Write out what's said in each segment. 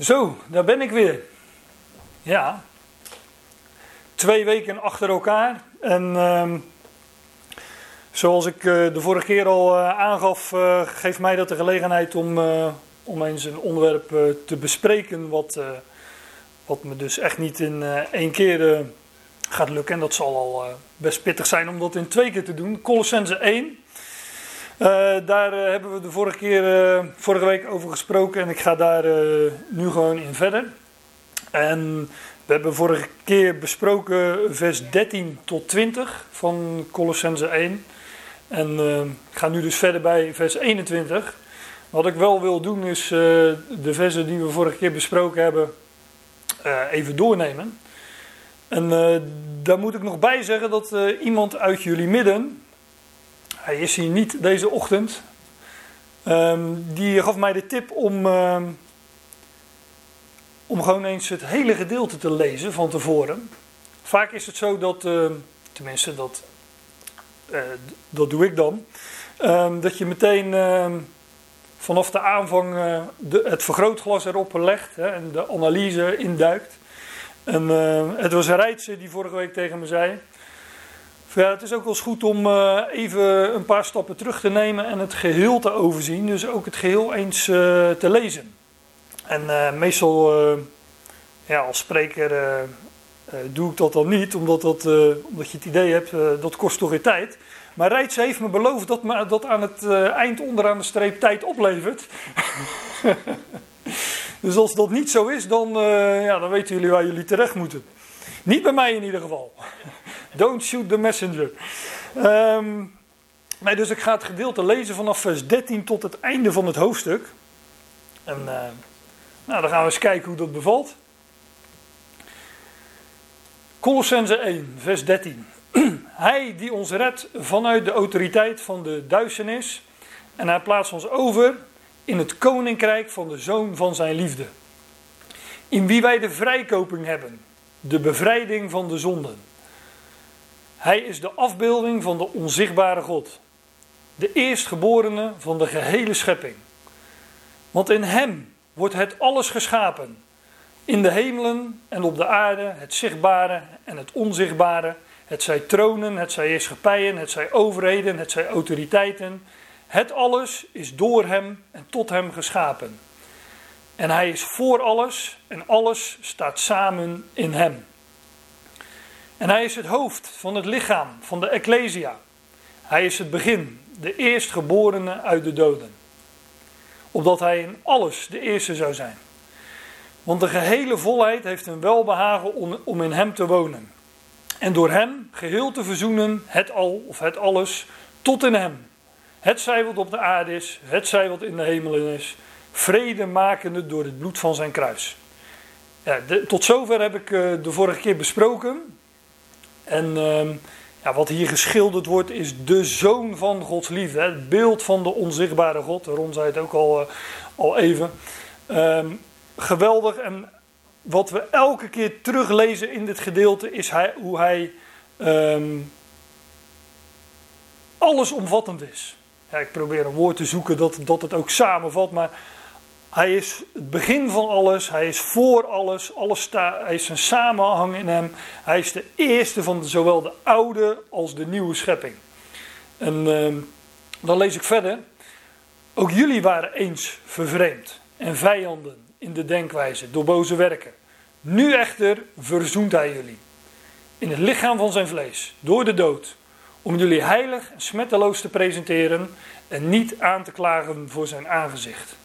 Zo, daar ben ik weer. Ja. Twee weken achter elkaar. En ehm, zoals ik eh, de vorige keer al eh, aangaf, uh, geeft mij dat de gelegenheid om, om eens een onderwerp te bespreken. Wat, wat me dus echt niet in één keer gaat lukken. En dat zal al best pittig zijn om dat in twee keer te doen. Colossense 1. Uh, daar uh, hebben we de vorige, keer, uh, vorige week over gesproken en ik ga daar nu gewoon in verder. En we hebben vorige keer besproken vers 13 tot 20 van Colossense 1. En ik ga nu dus verder bij vers 21. Wat ik wel wil doen is de versen die we vorige keer besproken hebben even doornemen. En daar moet ik nog bij zeggen dat iemand uit jullie midden, hij is hier niet deze ochtend. Um, die gaf mij de tip om, uh, om gewoon eens het hele gedeelte te lezen van tevoren. Vaak is het zo dat, uh, tenminste dat, uh, dat doe ik dan, ehm, dat je meteen vanaf de aanvang de, het vergrootglas erop legt hè, en de analyse induikt. En het was Rijtse die vorige week tegen me zei. Ja, het is ook wel eens goed om uh, even een paar stappen terug te nemen en het geheel te overzien. Dus ook het geheel eens uh, te lezen. En uh, meestal, ja, als spreker doe ik dat dan niet, omdat, dat, omdat je het idee hebt, dat kost toch weer tijd. Maar Rijts heeft me beloofd dat me dat aan het eind onderaan de streep tijd oplevert. dus als dat niet zo is, dan, ja, dan weten jullie waar jullie terecht moeten. Niet bij mij in ieder geval. Don't shoot the messenger. Nee, dus ik ga het gedeelte lezen vanaf vers 13 tot het einde van het hoofdstuk. En uh, nou, dan gaan we eens kijken hoe dat bevalt. Colossense 1, vers 13. Hij die ons redt vanuit de autoriteit van de duisternis. En hij plaatst ons over in het koninkrijk van de zoon van zijn liefde. In wie wij de vrijkoping hebben, de bevrijding van de zonden. Hij is de afbeelding van de onzichtbare God, de eerstgeborene van de gehele schepping. Want in Hem wordt het alles geschapen, in de hemelen en op de aarde, het zichtbare en het onzichtbare, het zij tronen, het zij heerschappijen, het zij overheden, het zij autoriteiten. Het alles is door Hem en tot Hem geschapen. En Hij is voor alles en alles staat samen in Hem. En hij is het hoofd van het lichaam, van de Ecclesia. Hij is het begin, de eerstgeborene uit de doden. Opdat hij in alles de eerste zou zijn. Want de gehele volheid heeft een welbehagen om in hem te wonen. En door hem geheel te verzoenen, het al of het alles, tot in hem. Het zij wat op de aarde is, het zij wat in de hemelen is. Vrede makende door het bloed van zijn kruis. Ja, tot zover heb ik uh, de vorige keer besproken. En uh, ja, wat hier geschilderd wordt is de zoon van Gods liefde. Het beeld van de onzichtbare God. Ron zei het ook al, uh, al even. Um, geweldig. En wat we elke keer teruglezen in dit gedeelte is hij, hoe hij um, allesomvattend is. Ja, ik probeer een woord te zoeken dat, dat het ook samenvat. Maar hij is het begin van alles. Hij is voor alles. alles sta, hij is een samenhang in hem. Hij is de eerste van zowel de oude als de nieuwe schepping. En uh, dan lees ik verder. Ook jullie waren eens vervreemd en vijanden in de denkwijze door boze werken. Nu echter verzoent hij jullie. In het lichaam van zijn vlees, door de dood. Om jullie heilig en smetteloos te presenteren en niet aan te klagen voor zijn aangezicht.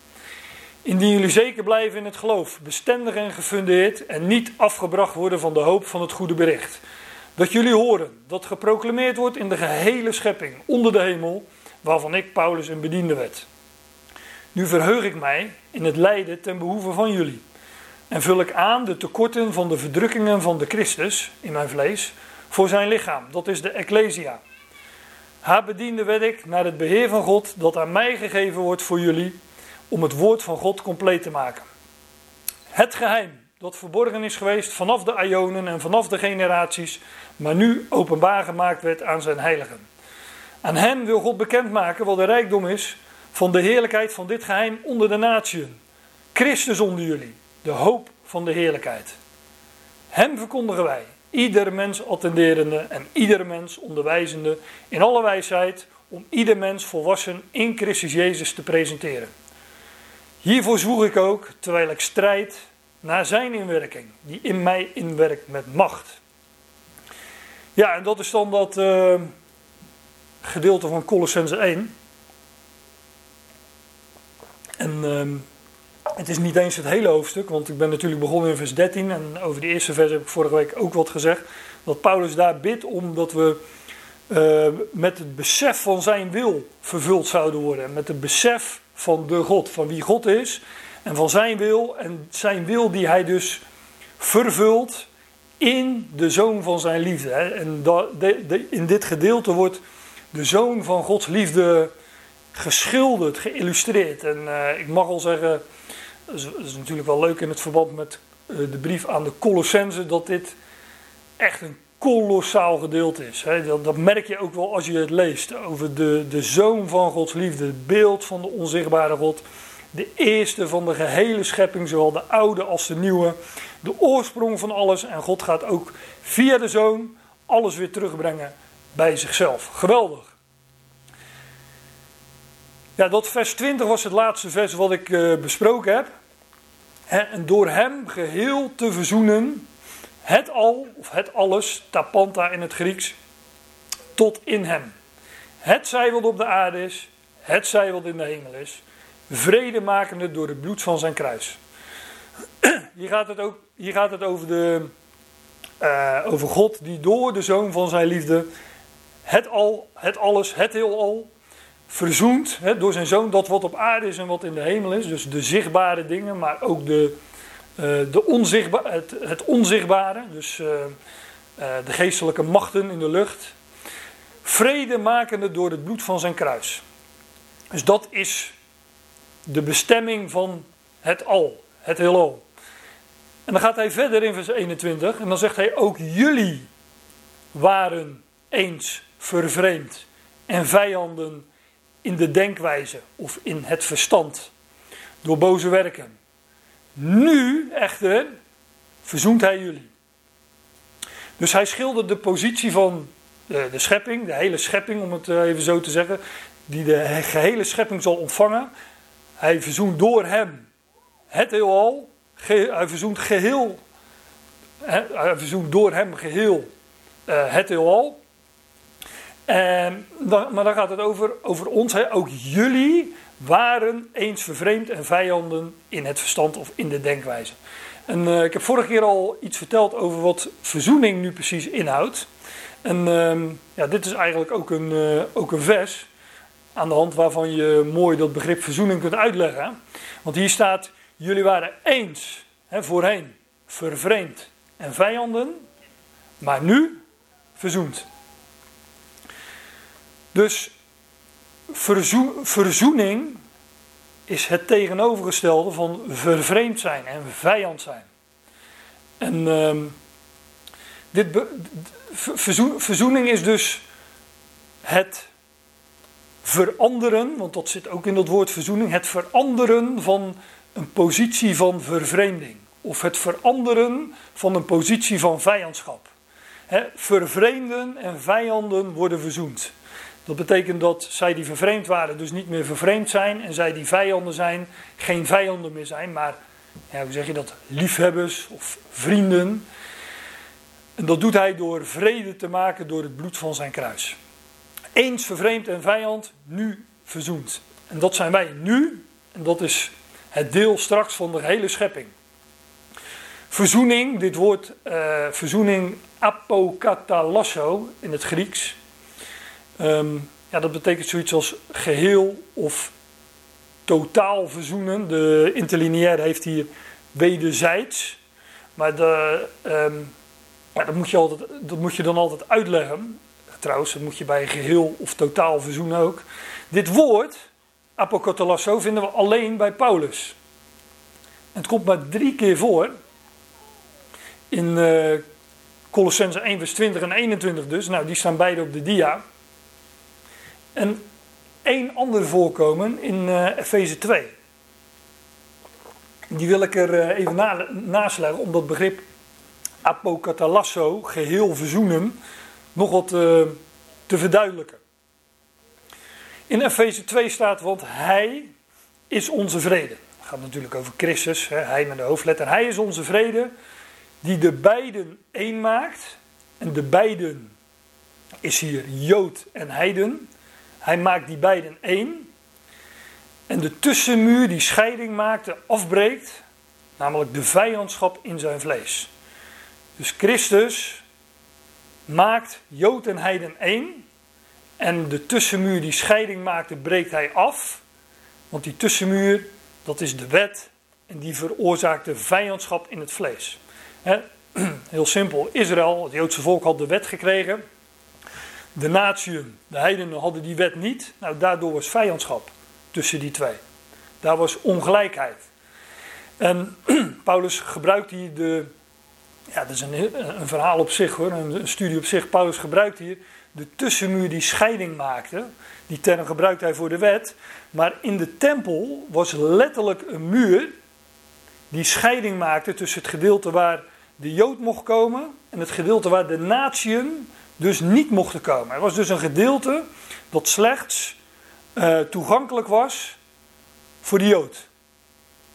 Indien jullie zeker blijven in het geloof, bestendig en gefundeerd en niet afgebracht worden van de hoop van het goede bericht. Dat jullie horen dat geproclameerd wordt in de gehele schepping onder de hemel, waarvan ik Paulus een bediende werd. Nu verheug ik mij in het lijden ten behoeve van jullie. En vul ik aan de tekorten van de verdrukkingen van de Christus in mijn vlees voor zijn lichaam, dat is de Ecclesia. Haar bediende werd ik naar het beheer van God dat aan mij gegeven wordt voor jullie om het woord van God compleet te maken. Het geheim dat verborgen is geweest vanaf de Ionen en vanaf de generaties, maar nu openbaar gemaakt werd aan zijn heiligen. Aan hen wil God bekendmaken wat de rijkdom is van de heerlijkheid van dit geheim onder de natieën. Christus onder jullie, de hoop van de heerlijkheid. Hem verkondigen wij, ieder mens attenderende en ieder mens onderwijzende in alle wijsheid, om ieder mens volwassen in Christus Jezus te presenteren. Hiervoor zwoeg ik ook, terwijl ik strijd naar zijn inwerking, die in mij inwerkt met macht. Ja, en dat is dan dat uh, gedeelte van Colossense 1. En uh, het is niet eens het hele hoofdstuk, want ik ben natuurlijk begonnen in vers 13 en over de eerste vers heb ik vorige week ook wat gezegd. Dat Paulus daar bidt omdat we uh, met het besef van zijn wil vervuld zouden worden. Met het besef van de God, van wie God is en van zijn wil. En zijn wil die hij dus vervult in de zoon van zijn liefde. En in dit gedeelte wordt de zoon van Gods liefde geschilderd, geïllustreerd. En uh, ik mag al zeggen, dat is, natuurlijk wel leuk in het verband met uh, de brief aan de Colossense, dat dit echt een kolossaal gedeelte is. Dat, merk je ook wel als je het leest over de, de zoon van Gods liefde, het beeld van de onzichtbare God. De eerste van de gehele schepping, zowel de oude als de nieuwe. De oorsprong van alles. En God gaat ook via de zoon alles weer terugbrengen bij zichzelf. Geweldig. Ja, dat vers 20 was het laatste vers wat ik uh, besproken heb. En door hem geheel te verzoenen, het al, of het alles, tapanta in het Grieks, tot in hem. Het zij wat op de aarde is, het zij wat in de hemel is, vrede makende door het bloed van zijn kruis. Hier gaat het, ook, hier gaat het over, de, uh, over God die door de zoon van zijn liefde het al, het alles, het heelal verzoent hè, door zijn zoon dat wat op aarde is en wat in de hemel is. Dus de zichtbare dingen, maar ook de, de onzichtba het, onzichtbare. Dus uh, uh, de geestelijke machten in de lucht. Vrede makende door het bloed van zijn kruis. Dus dat is de bestemming van het al, het heelal. En dan gaat hij verder in vers 21 en dan zegt hij ook jullie waren eens vervreemd en vijanden in de denkwijze of in het verstand door boze werken. Nu echter verzoent hij jullie. Dus hij schildert de positie van de, de schepping, de hele schepping om het eh, even zo te zeggen, die de gehele schepping zal ontvangen. Hij verzoent door hem het heelal, hij verzoent geheel, hij verzoent door hem geheel uh, het heelal. En maar dan gaat het over, over ons. Hè. Ook jullie waren eens vervreemd en vijanden in het verstand of in de denkwijze. En uh, ik heb vorige keer al iets verteld over wat verzoening nu precies inhoudt. En uh, ja, dit is eigenlijk ook een, uh, ook een vers aan de hand waarvan je mooi dat begrip verzoening kunt uitleggen. Want hier staat, jullie waren eens hè, voorheen vervreemd en vijanden, maar nu verzoend. Dus verzoening is het tegenovergestelde van vervreemd zijn en vijand zijn. En uh, dit verzoening is dus het veranderen, want dat zit ook in dat woord verzoening, het veranderen van een positie van vervreemding. Of het veranderen van een positie van vijandschap. He, vervreemden en vijanden worden verzoend. Dat betekent dat zij die vervreemd waren dus niet meer vervreemd zijn en zij die vijanden zijn geen vijanden meer zijn, maar ja, hoe zeg je dat, liefhebbers of vrienden. En dat doet hij door vrede te maken door het bloed van zijn kruis. Eens vervreemd en vijand, nu verzoend. En dat zijn wij nu, en dat is het deel straks van de hele schepping. Verzoening, dit woord uh, verzoening apokatalasso in het Grieks, Um, ja, dat betekent zoiets als geheel of totaal verzoenen. De interlineair heeft hier wederzijds. Maar de, um, ja, dat, moet je altijd, dat moet je dan altijd uitleggen. Trouwens, dat moet je bij geheel of totaal verzoenen ook. Dit woord, apokatalasso, vinden we alleen bij Paulus. Het komt maar drie keer voor. In uh, Colossense 1 vers 20 en 21 dus. Nou, die staan beide op de dia. En één ander voorkomen in uh, Efeze 2. Die wil ik er eh, even na, naast leggen om dat begrip apokatalasso, geheel verzoenen, nog wat uh, te verduidelijken. In Efeze 2 staat, want Hij is onze vrede. Het gaat natuurlijk over Christus, hè, Hij met de hoofdletter. Hij is onze vrede, die de beiden één maakt. En de beiden is hier Jood en Heiden. Hij maakt die beiden één. En de tussenmuur die scheiding maakte, afbreekt. Namelijk de vijandschap in zijn vlees. Dus Christus maakt Jood en Heiden één. En de tussenmuur die scheiding maakte, breekt hij af. Want die tussenmuur, dat is de wet. En die veroorzaakt de vijandschap in het vlees. Heel simpel, Israël, het Joodse volk, had de wet gekregen. De natieën, de heidenen, hadden die wet niet. Nou, daardoor was vijandschap tussen die twee. Daar was ongelijkheid. En Paulus gebruikt hier de. Ja, dat is een, een verhaal op zich hoor, een studie op zich. Paulus gebruikt hier de tussenmuur die scheiding maakte. Die term gebruikt hij voor de wet. Maar in de tempel was letterlijk een muur die scheiding maakte tussen het gedeelte waar de Jood mocht komen en het gedeelte waar de natieën dus niet mochten komen. Er was dus een gedeelte dat slechts uh, toegankelijk was voor de Jood.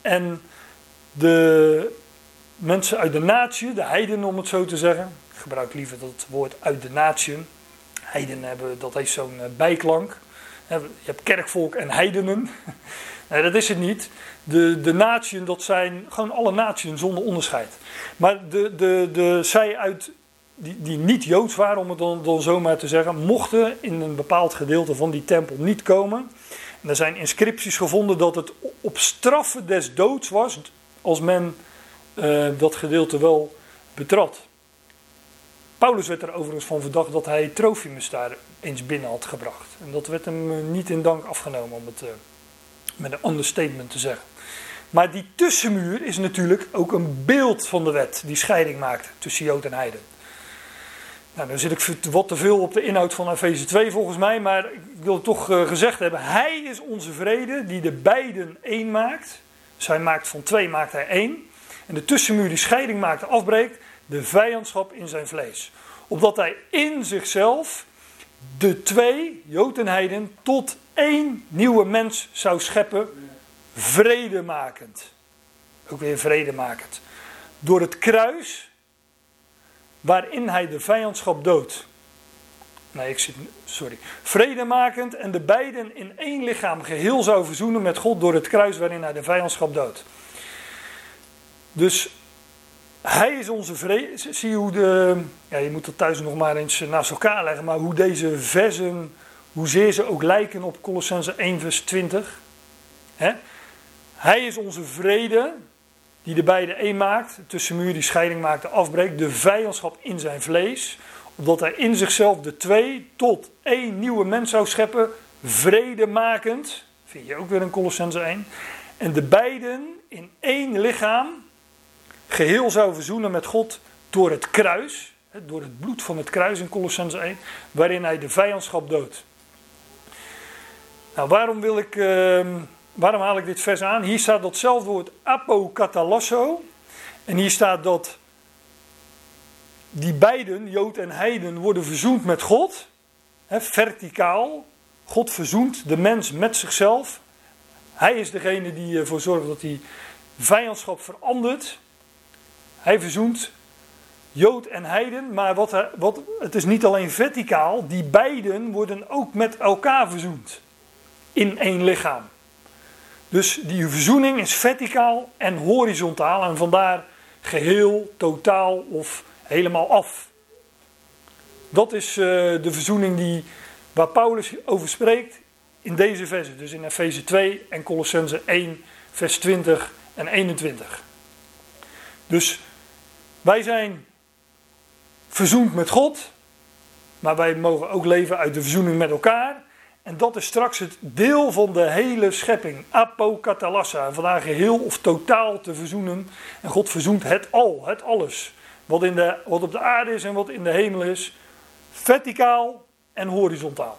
En de mensen uit de natie, de heidenen om het zo te zeggen, ik gebruik liever dat woord uit de natie. Heidenen hebben, dat heeft zo'n eh, bijklank. Je hebt kerkvolk en heidenen. Nee, dat is het niet. De, de natieën, dat zijn gewoon alle natieën zonder onderscheid. Maar de, de, de, zij uit, die, die niet joods waren, om het dan, dan zomaar te zeggen, mochten in een bepaald gedeelte van die tempel niet komen. En er zijn inscripties gevonden dat het op straffen des doods was als men uh, dat gedeelte wel betrad. Paulus werd er overigens van verdacht dat hij Trofimus daar eens binnen had gebracht. En dat werd hem eh, niet in dank afgenomen, om het uh, met een understatement te zeggen. Maar die tussenmuur is natuurlijk ook een beeld van de wet die scheiding maakt tussen Jood en Heiden. Nou, dan zit ik wat te veel op de inhoud van Efeze 2 volgens mij, maar ik wil het toch uh, gezegd hebben. Hij is onze vrede die de beiden één maakt. Dus hij maakt van twee maakt hij één. En de tussenmuur die scheiding maakt afbreekt, de vijandschap in zijn vlees. Opdat hij in zichzelf de twee, Jood en Heiden, tot één nieuwe mens zou scheppen, vredemakend. Ook weer vredemakend. Door het kruis waarin hij de vijandschap doodt. Nee, ik zit. Sorry. Vredemakend en de beiden in één lichaam geheel zou verzoenen met God door het kruis waarin hij de vijandschap doodt. Dus hij is onze vrede. Zie hoe de. Ja, je moet het thuis nog maar eens naast elkaar leggen. Maar hoe deze versen. Hoezeer ze ook lijken op Colossense 1, vers 20. Hij is onze vrede. Die de beide één maakt. Tussen muur die scheiding maakt, de afbreekt. De vijandschap in zijn vlees. Opdat hij in zichzelf de twee tot één nieuwe mens zou scheppen. Vredemakend. Vind je ook weer in Colossense 1. En de beiden in één lichaam geheel zou verzoenen met God door het kruis, door het bloed van het kruis in Colossense 1, waarin hij de vijandschap doodt. Nou, waarom wil ik, uh, waarom haal ik dit vers aan? Hier staat datzelfde woord apokatalasso. En hier staat dat die beiden, Jood en Heiden, worden verzoend met God. Verticaal. God verzoent de mens met zichzelf. Hij is degene die ervoor zorgt dat die vijandschap verandert. Hij verzoent Jood en Heiden, maar wat, wat, het is niet alleen verticaal, die beiden worden ook met elkaar verzoend. In één lichaam. Dus die verzoening is verticaal en horizontaal en vandaar geheel, totaal of helemaal af. Dat is uh, de verzoening die, waar Paulus over spreekt in deze versen. Dus in Efeze 2 en Colossense 1, vers 20 en 21. Dus wij zijn verzoend met God, maar wij mogen ook leven uit de verzoening met elkaar. En dat is straks het deel van de hele schepping, apokatalassa. Vandaag geheel of totaal te verzoenen. En God verzoent het al, het alles. Wat, in de, wat op de aarde is en wat in de hemel is. Verticaal en horizontaal.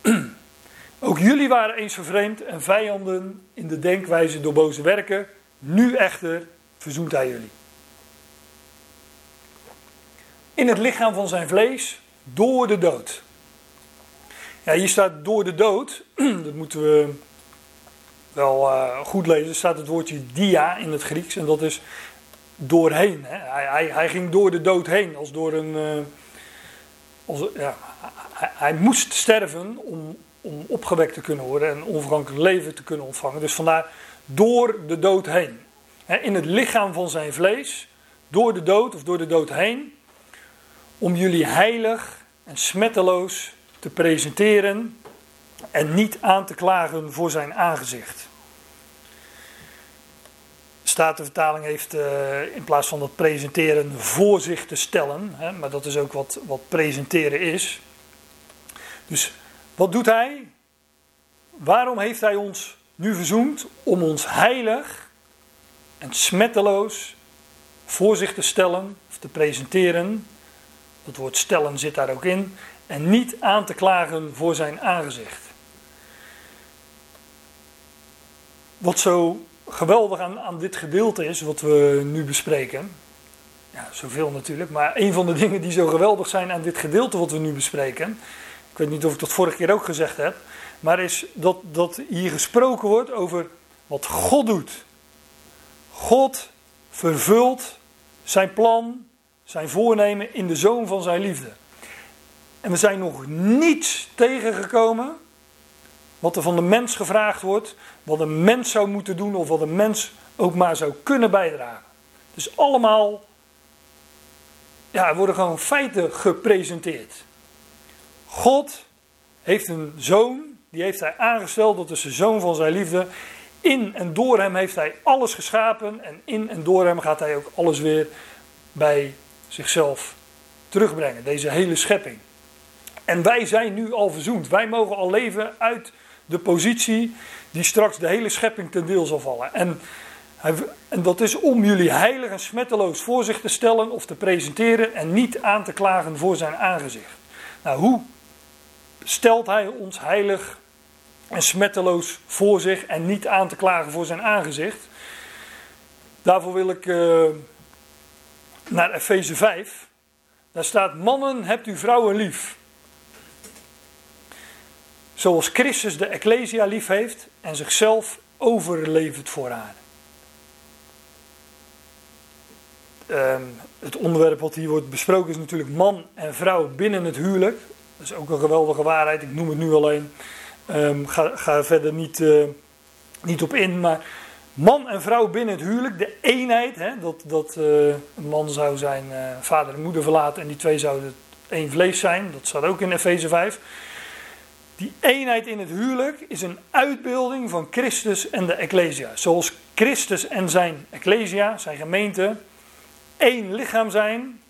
Ook jullie waren eens vervreemd en vijanden in de denkwijze door boze werken. Nu echter verzoent hij jullie. In het lichaam van zijn vlees door de dood. Hier staat door de dood. Dat moeten we wel uh, goed lezen. Er staat het woordje dia in het Grieks. En dat is doorheen. Hè. Hij, hij, hij, ging door de dood heen. Als door een. Als, ja, hij, hij, moest sterven om, om opgewekt te kunnen worden. En onvergankelijk leven te kunnen ontvangen. Dus vandaar door de dood heen. Hè, in het lichaam van zijn vlees. Door de dood of door de dood heen. Om jullie heilig en smetteloos te presenteren en niet aan te klagen voor zijn aangezicht. De Statenvertaling heeft uh, in plaats van dat presenteren voor zich te stellen, hè, maar dat is ook wat, wat presenteren is. Dus wat doet hij? Waarom heeft hij ons nu verzoend? Om ons heilig en smetteloos voor zich te stellen of te presenteren. Dat woord stellen zit daar ook in en niet aan te klagen voor zijn aangezicht. Wat zo geweldig aan, aan dit gedeelte is, wat we nu bespreken, ja, zoveel natuurlijk, maar een van de dingen die zo geweldig zijn aan dit gedeelte wat we nu bespreken, ik weet niet of ik dat vorige keer ook gezegd heb, maar is dat, dat hier gesproken wordt over wat God doet. God vervult zijn plan, zijn voornemen in de zoon van zijn liefde. En we zijn nog niets tegengekomen wat er van de mens gevraagd wordt, wat een mens zou moeten doen of wat een mens ook maar zou kunnen bijdragen. Dus allemaal, ja, worden gewoon feiten gepresenteerd. God heeft een zoon, die heeft hij aangesteld, dat is de zoon van zijn liefde. In en door hem heeft hij alles geschapen en in en door hem gaat hij ook alles weer bij zichzelf terugbrengen, deze hele schepping. En wij zijn nu al verzoend. Wij mogen al leven uit de positie die straks de hele schepping ten deel zal vallen. En, en dat is om jullie heilig en smetteloos voor zich te stellen of te presenteren en niet aan te klagen voor zijn aangezicht. Nou, hoe stelt hij ons heilig en smetteloos voor zich en niet aan te klagen voor zijn aangezicht? Daarvoor wil ik uh, naar Efeze 5. Daar staat: Mannen, hebt u vrouwen lief. Zoals Christus de Ecclesia lief heeft en zichzelf overlevert voor haar. Ehm, het onderwerp wat hier wordt besproken is natuurlijk man en vrouw binnen het huwelijk. Dat is ook een geweldige waarheid, ik noem het nu alleen. Um, ga, ga verder niet, uh, niet op in, maar man en vrouw binnen het huwelijk, de eenheid, hè, dat, dat uh, een man zou zijn uh, vader en moeder verlaten en die twee zouden één vlees zijn, dat staat ook in Efeze 5. Die eenheid in het huwelijk is een uitbeelding van Christus en de Ecclesia. Zoals Christus en zijn Ecclesia, zijn gemeente, één lichaam zijn,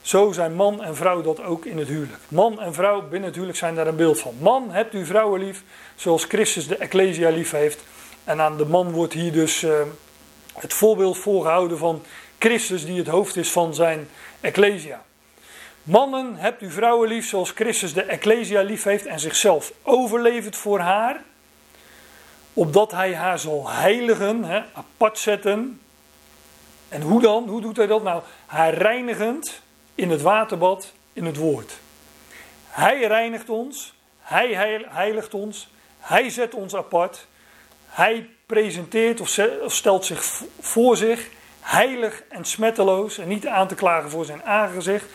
zo zijn man en vrouw dat ook in het huwelijk. Man en vrouw binnen het huwelijk zijn daar een beeld van. Man, hebt u vrouwen lief, zoals Christus de Ecclesia lief heeft. En aan de man wordt hier dus uh, het voorbeeld voorgehouden van Christus, die het hoofd is van zijn Ecclesia. Mannen, hebt u vrouwen lief zoals Christus de Ecclesia lief heeft en zichzelf overlevert voor haar. Opdat hij haar zal heiligen, hè, apart zetten. En hoe dan? Hoe doet hij dat nou? Haar reinigend in het waterbad, in het woord. Hij reinigt ons, hij heiligt ons, hij zet ons apart. Hij presenteert of stelt zich voor zich heilig en smetteloos en niet aan te klagen voor zijn aangezicht.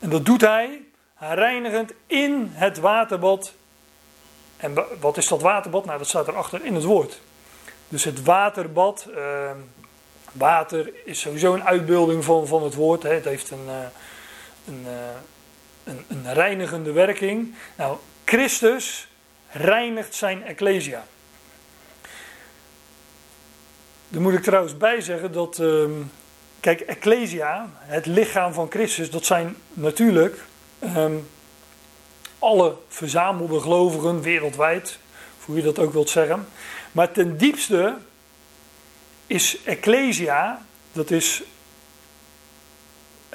En dat doet hij, reinigend in het waterbad. En wat is dat waterbad? Nou, dat staat erachter in het woord. Dus het waterbad, uh, water is sowieso een uitbeelding van, van het woord. Hè. Het heeft een, uh, een, uh, een, een reinigende werking. Nou, Christus reinigt zijn ecclesia. Daar moet ik trouwens bij zeggen dat ehm, Kijk, Ecclesia, het lichaam van Christus, dat zijn natuurlijk um, alle verzamelde gelovigen wereldwijd, hoe je dat ook wilt zeggen. Maar ten diepste is Ecclesia, dat is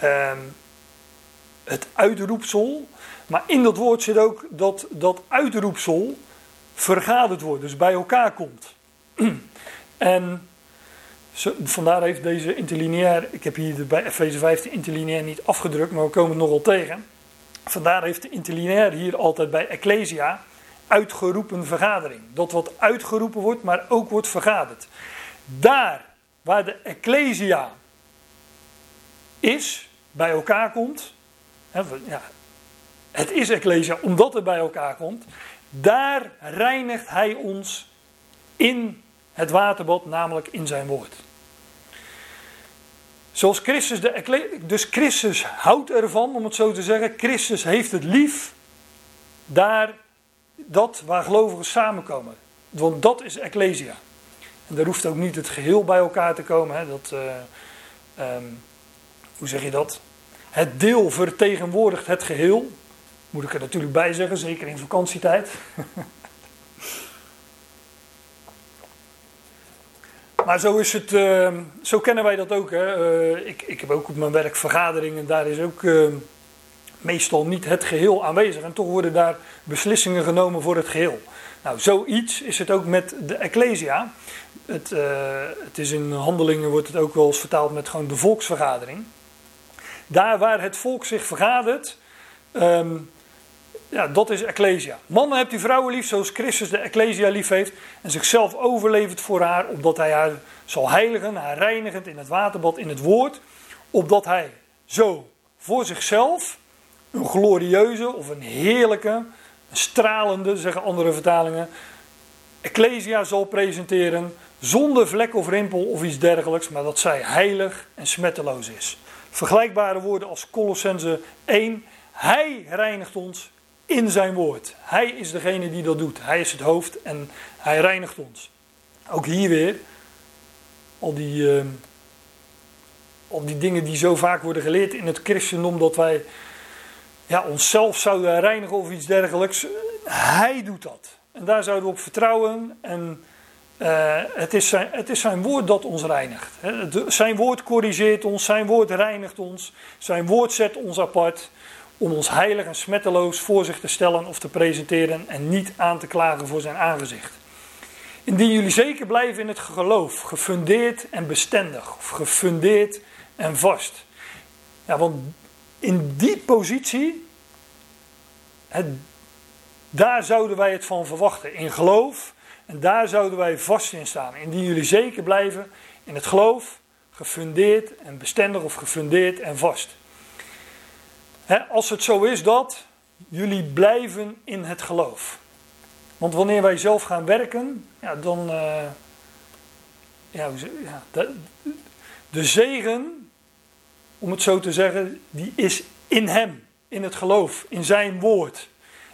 um, het uitroepsel. Maar in dat woord zit ook dat, dat uitroepsel vergaderd wordt, dus bij elkaar komt. en vandaar heeft deze interlineair, ik heb hier bij Efeze 15 interlineair niet afgedrukt, maar we komen het nogal tegen. Vandaar heeft de interlineair hier altijd bij Ecclesia uitgeroepen vergadering. Dat wat uitgeroepen wordt, maar ook wordt vergaderd. Daar waar de Ecclesia is, bij elkaar komt. het is Ecclesia omdat het bij elkaar komt. Daar reinigt hij ons in het waterbad, namelijk in zijn woord. Zoals Christus de Dus Christus houdt ervan, om het zo te zeggen. Christus heeft het lief daar, dat waar gelovigen samenkomen. Want dat is Ecclesia. En daar hoeft ook niet het geheel bij elkaar te komen. Hè. Dat, uh, um, hoe zeg je dat? Het deel vertegenwoordigt het geheel. Moet ik er natuurlijk bij zeggen, zeker in vakantietijd. Maar zo is het, uh, zo kennen wij dat ook. Hè. Uh, ik, ik heb ook op mijn werk vergaderingen, daar is ook uh, meestal niet het geheel aanwezig. En toch worden daar beslissingen genomen voor het geheel. Nou, zoiets is het ook met de Ecclesia. Het, het is in handelingen wordt het ook wel eens vertaald met gewoon de volksvergadering. Daar waar het volk zich vergadert, um, ja, dat is Ecclesia. Mannen hebt u vrouwen lief zoals Christus de Ecclesia lief heeft en zichzelf overlevert voor haar, opdat hij haar zal heiligen, haar reinigend in het waterbad, in het woord, opdat hij zo voor zichzelf een glorieuze of een heerlijke, een stralende, zeggen andere vertalingen, Ecclesia zal presenteren, zonder vlek of rimpel of iets dergelijks, maar dat zij heilig en smetteloos is. Vergelijkbare woorden als Colossense 1. Hij reinigt ons in zijn woord. Hij is degene die dat doet. Hij is het hoofd en hij reinigt ons. Ook hier weer, al die, uh, al die dingen die zo vaak worden geleerd in het christendom, dat wij ja, onszelf zouden reinigen of iets dergelijks. Hij doet dat. En daar zouden we op vertrouwen. En uh, het, is zijn, het is zijn woord dat ons reinigt. Zijn woord corrigeert ons, zijn woord reinigt ons, zijn woord zet ons apart om ons heilig en smetteloos voor zich te stellen of te presenteren en niet aan te klagen voor zijn aangezicht. Indien jullie zeker blijven in het geloof, gefundeerd en bestendig, of gefundeerd en vast. Ja, want in die positie, daar zouden wij het van verwachten. In geloof, en daar zouden wij vast in staan. Indien jullie zeker blijven in het geloof, gefundeerd en bestendig of gefundeerd en vast als het zo is dat jullie blijven in het geloof. Want wanneer wij zelf gaan werken, ja, dan. Uh, ja, ja, de, de zegen, om het zo te zeggen, die is in Hem, in het geloof, in Zijn woord.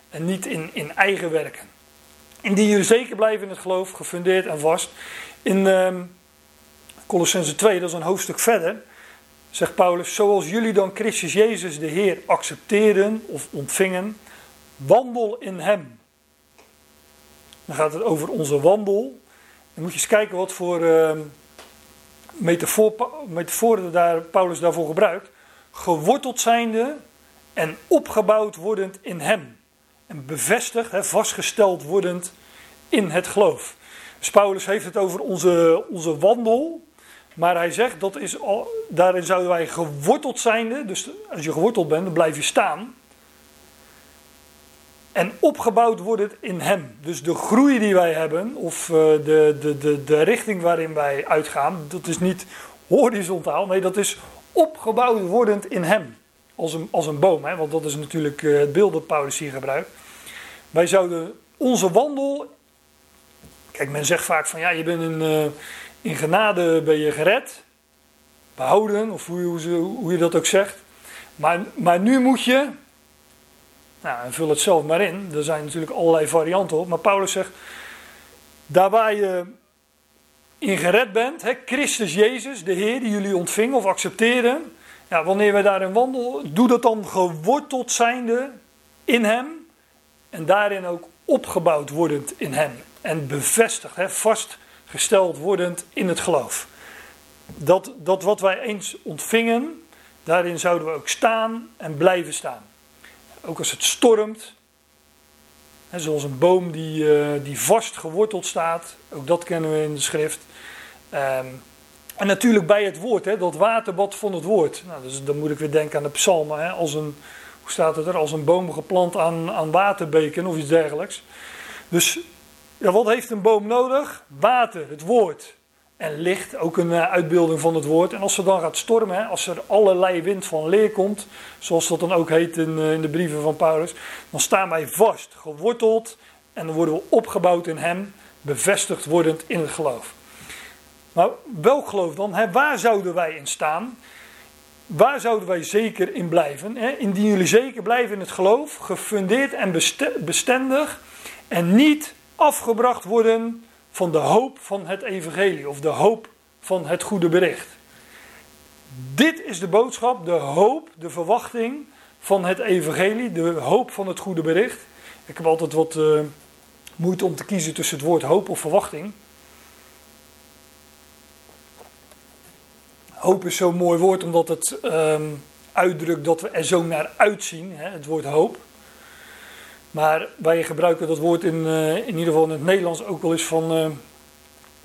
En niet in, in eigen werken. Indien jullie zeker blijven in het geloof, gefundeerd en vast. In uh, Colossense 2, dat is een hoofdstuk verder zegt Paulus, zoals jullie dan Christus Jezus de Heer accepteren of ontvingen, wandel in Hem. Dan gaat het over onze wandel. Dan moet je eens kijken wat voor uh, metafoor, metaforen daar Paulus daarvoor gebruikt. Geworteld zijnde en opgebouwd wordend in Hem. En bevestigd, hè, vastgesteld wordend in het geloof. Dus Paulus heeft het over onze, onze wandel maar hij zegt, dat is daarin zouden wij geworteld zijn. Dus als je geworteld bent, dan blijf je staan. En opgebouwd wordt het in hem. Dus de groei die wij hebben, of uh, de, de, de, de richting waarin wij uitgaan, dat is niet horizontaal. Nee, dat is opgebouwd wordend in hem. Als een, als een boom, hè? want dat is natuurlijk uh, het beeld dat Paulus hier gebruikt. Wij zouden onze wandel. Kijk, men zegt vaak van ja, je bent een. Uh, in genade ben je gered, behouden, of hoe, hoe, je dat ook zegt. Maar, maar nu moet je, nou, vul het zelf maar in, er zijn natuurlijk allerlei varianten op. Maar Paulus zegt, daar waar je in gered bent, hè, Christus Jezus, de Heer die jullie ontving of accepteren. Ja, wanneer we daarin wandelen, doe dat dan geworteld zijnde in Hem. En daarin ook opgebouwd wordend in Hem. En bevestigd, hè, vast gesteld wordend in het geloof. Dat, dat wat wij eens ontvingen, daarin zouden we ook staan en blijven staan. Ook als het stormt, zoals een boom die, uh, die vast geworteld staat. Ook dat kennen we in de schrift. Ehm, en natuurlijk bij het woord, hè, dat waterbad van het woord. Nou, dus dan moet ik weer denken aan de psalmen. Hè, als een, hoe staat het er? Als een boom geplant aan, aan waterbeken of iets dergelijks. Dus ja, wat heeft een boom nodig? Water, het woord. En licht, ook een uh, uitbeelding van het woord. En als er dan gaat stormen, als er allerlei wind van leer komt, zoals dat dan ook heet in, uh, in de brieven van Paulus, dan staan wij vast, geworteld en dan worden we opgebouwd in Hem, bevestigd wordend in het geloof. Maar welk geloof dan? Waar zouden wij in staan? Waar zouden wij zeker in blijven? Indien jullie zeker blijven in het geloof, gefundeerd en bestendig en niet afgebracht worden van de hoop van het evangelie of de hoop van het goede bericht. Dit is de boodschap, de hoop, de verwachting van het evangelie, de hoop van het goede bericht. Ik heb altijd wat uh, moeite om te kiezen tussen het woord hoop of verwachting. Hoop is zo'n mooi woord omdat het um, uitdrukt dat we er zo naar uitzien, hè, het woord hoop. Maar wij gebruiken dat woord in, uh, in ieder geval in het Nederlands ook wel eens van. Uh,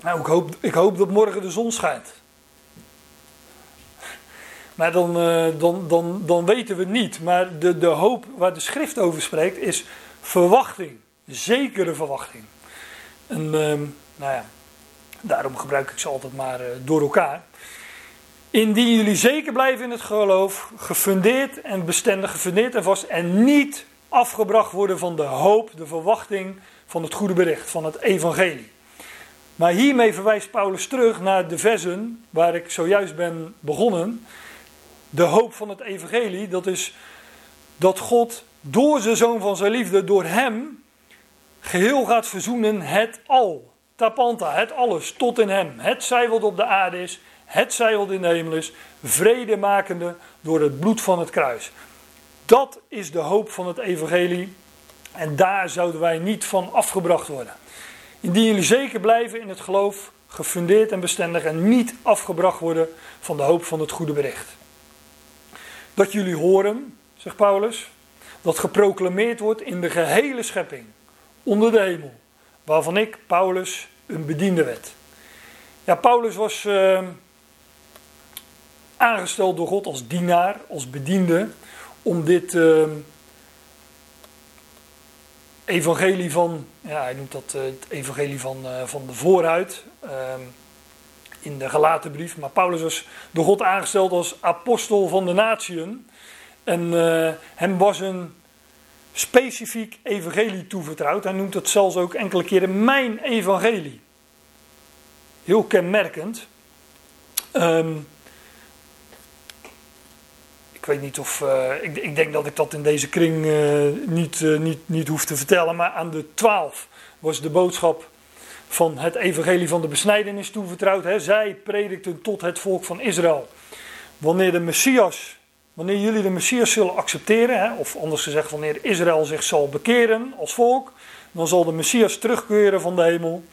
nou, ik, hoop, ik hoop dat morgen de zon schijnt. Maar dan, uh, dan, dan, dan weten we niet. Maar de, de hoop waar de schrift over spreekt is verwachting. Zekere verwachting. En ehm, nou ja, daarom gebruik ik ze altijd maar door elkaar. Indien jullie zeker blijven in het geloof, gefundeerd en bestendig, gefundeerd en vast en niet afgebracht worden van de hoop, de verwachting van het goede bericht, van het evangelie. Maar hiermee verwijst Paulus terug naar de versen waar ik zojuist ben begonnen. De hoop van het evangelie, dat is dat God door zijn zoon van zijn liefde, door hem, geheel gaat verzoenen het al. Tapanta, het alles, tot in hem. Het zij wat op de aarde is, het zij wat in de hemel is, vrede makende door het bloed van het kruis. Dat is de hoop van het evangelie en daar zouden wij niet van afgebracht worden. Indien jullie zeker blijven in het geloof, gefundeerd en bestendig en niet afgebracht worden van de hoop van het goede bericht. Dat jullie horen, zegt Paulus, dat geproclameerd wordt in de gehele schepping, onder de hemel, waarvan ik, Paulus, een bediende werd. Ja, Paulus was uh, aangesteld door God als dienaar, als bediende om dit uh, evangelie van, ja, hij noemt dat uh, het evangelie van, uh, van de vooruit ehm, in de gelaten brief. Maar Paulus was door God aangesteld als apostel van de natieën. En eh, hem was een specifiek evangelie toevertrouwd. Hij noemt het zelfs ook enkele keren mijn evangelie. Heel kenmerkend. Um, ik weet niet of. Uh, ik, ik, denk dat ik dat in deze kring uh, niet, uh, niet, niet hoef te vertellen. Maar aan de twaalf was de boodschap van het evangelie van de besnijdenis toevertrouwd. Hè. Zij predikten tot het volk van Israël. Wanneer de Messias, wanneer jullie de Messias zullen accepteren, hè, of anders gezegd, wanneer Israël zich zal bekeren als volk, dan zal de Messias terugkeren van de hemel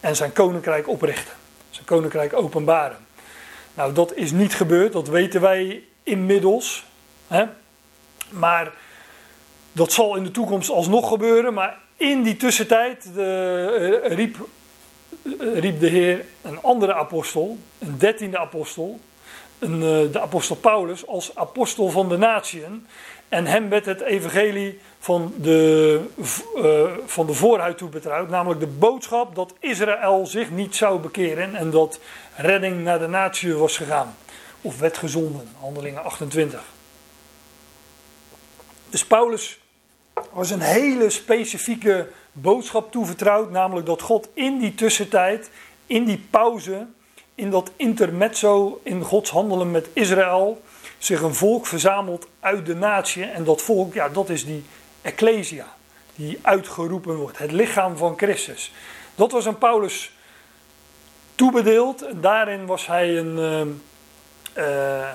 en zijn koninkrijk oprichten. Zijn koninkrijk openbaren. Nou, dat is niet gebeurd, dat weten wij inmiddels. Hè? Maar dat zal in de toekomst alsnog gebeuren. Maar in die tussentijd de, uh, riep, uh, riep de Heer een andere apostel, een dertiende apostel, een, uh, de apostel Paulus, als apostel van de natieën. En hem werd het evangelie van de, van de voorhuid toebetrouwd, namelijk de boodschap dat Israël zich niet zou bekeren en dat redding naar de natie was gegaan of werd gezonden. Handelingen 28. Dus Paulus was een hele specifieke boodschap toevertrouwd, namelijk dat God in die tussentijd, in die pauze, in dat intermezzo in Gods handelen met Israël, zich een volk verzamelt uit de natie. En dat volk, ja, dat is die Ecclesia, die uitgeroepen wordt, het lichaam van Christus. Dat was aan Paulus toebedeeld daarin was hij een, ehm, uh,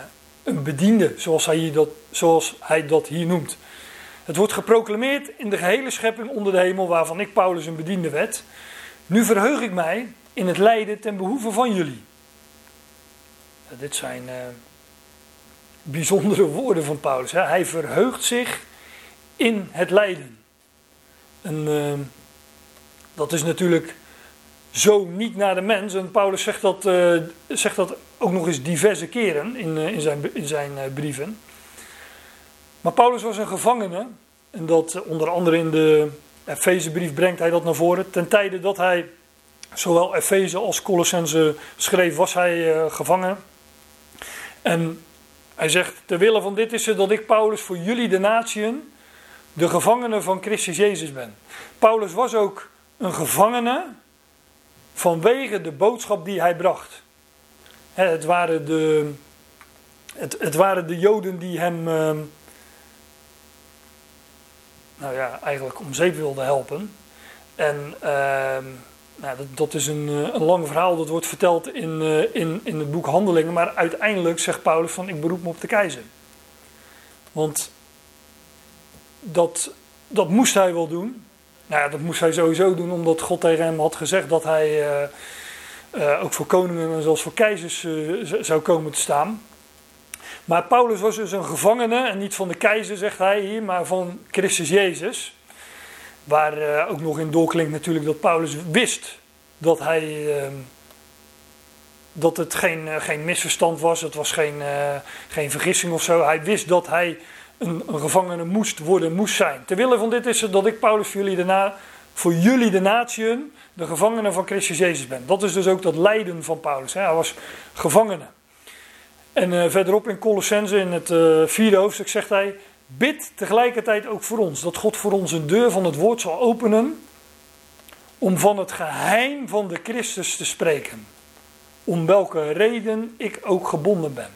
een bediende, zoals hij, dat, zoals hij dat hier noemt. Het wordt geproclameerd in de gehele schepping onder de hemel, waarvan ik Paulus een bediende werd. Nu verheug ik mij in het lijden ten behoeve van jullie. dit zijn uh, bijzondere woorden van Paulus. Hè. Hij verheugt zich in het lijden. En ehm, dat is natuurlijk zo niet naar de mens. En Paulus zegt dat, uh, zegt dat ook nog eens diverse keren in, uh, in zijn, in zijn uh, brieven. Maar Paulus was een gevangene. En dat onder andere in de Efezebrief brengt hij dat naar voren. Ten tijde dat hij zowel Efeze als Colossense schreef, was hij gevangen. En hij zegt, ter wille van dit is het dat ik, Paulus, voor jullie de natieën, de gevangene van Christus Jezus ben. Paulus was ook een gevangene vanwege de boodschap die hij bracht. Het waren de, het, het waren de Joden die hem, ehm, nou ja, eigenlijk om zeep wilden helpen. En ehm, nou, dat, dat, is een, eh, een lang verhaal, dat wordt verteld in, uh, in, in het boek Handelingen. Maar uiteindelijk zegt Paulus van ik beroep me op de keizer. Want dat, dat moest hij wel doen. Nou ja, dat moest hij sowieso doen omdat God tegen hem had gezegd dat hij uh, ook voor koningen en zelfs voor keizers zou komen te staan. Maar Paulus was dus een gevangene en niet van de keizer, zegt hij hier, maar van Christus Jezus. Waar uh, ook nog in doorklinkt natuurlijk dat Paulus wist dat hij. Uh, dat het geen, geen misverstand was, het was geen, geen vergissing of zo. Hij wist dat hij een, een, gevangene moest worden, moest zijn. Terwille van dit is dat ik, Paulus, voor jullie, de voor jullie de de gevangene van Christus Jezus ben. Dat is dus ook dat lijden van Paulus. Hè. Hij was gevangene. En verderop in Colossense, in het vierde hoofdstuk, zegt hij: Bid tegelijkertijd ook voor ons, dat God voor ons een deur van het woord zal openen om van het geheim van de Christus te spreken. Om welke reden ik ook gebonden ben.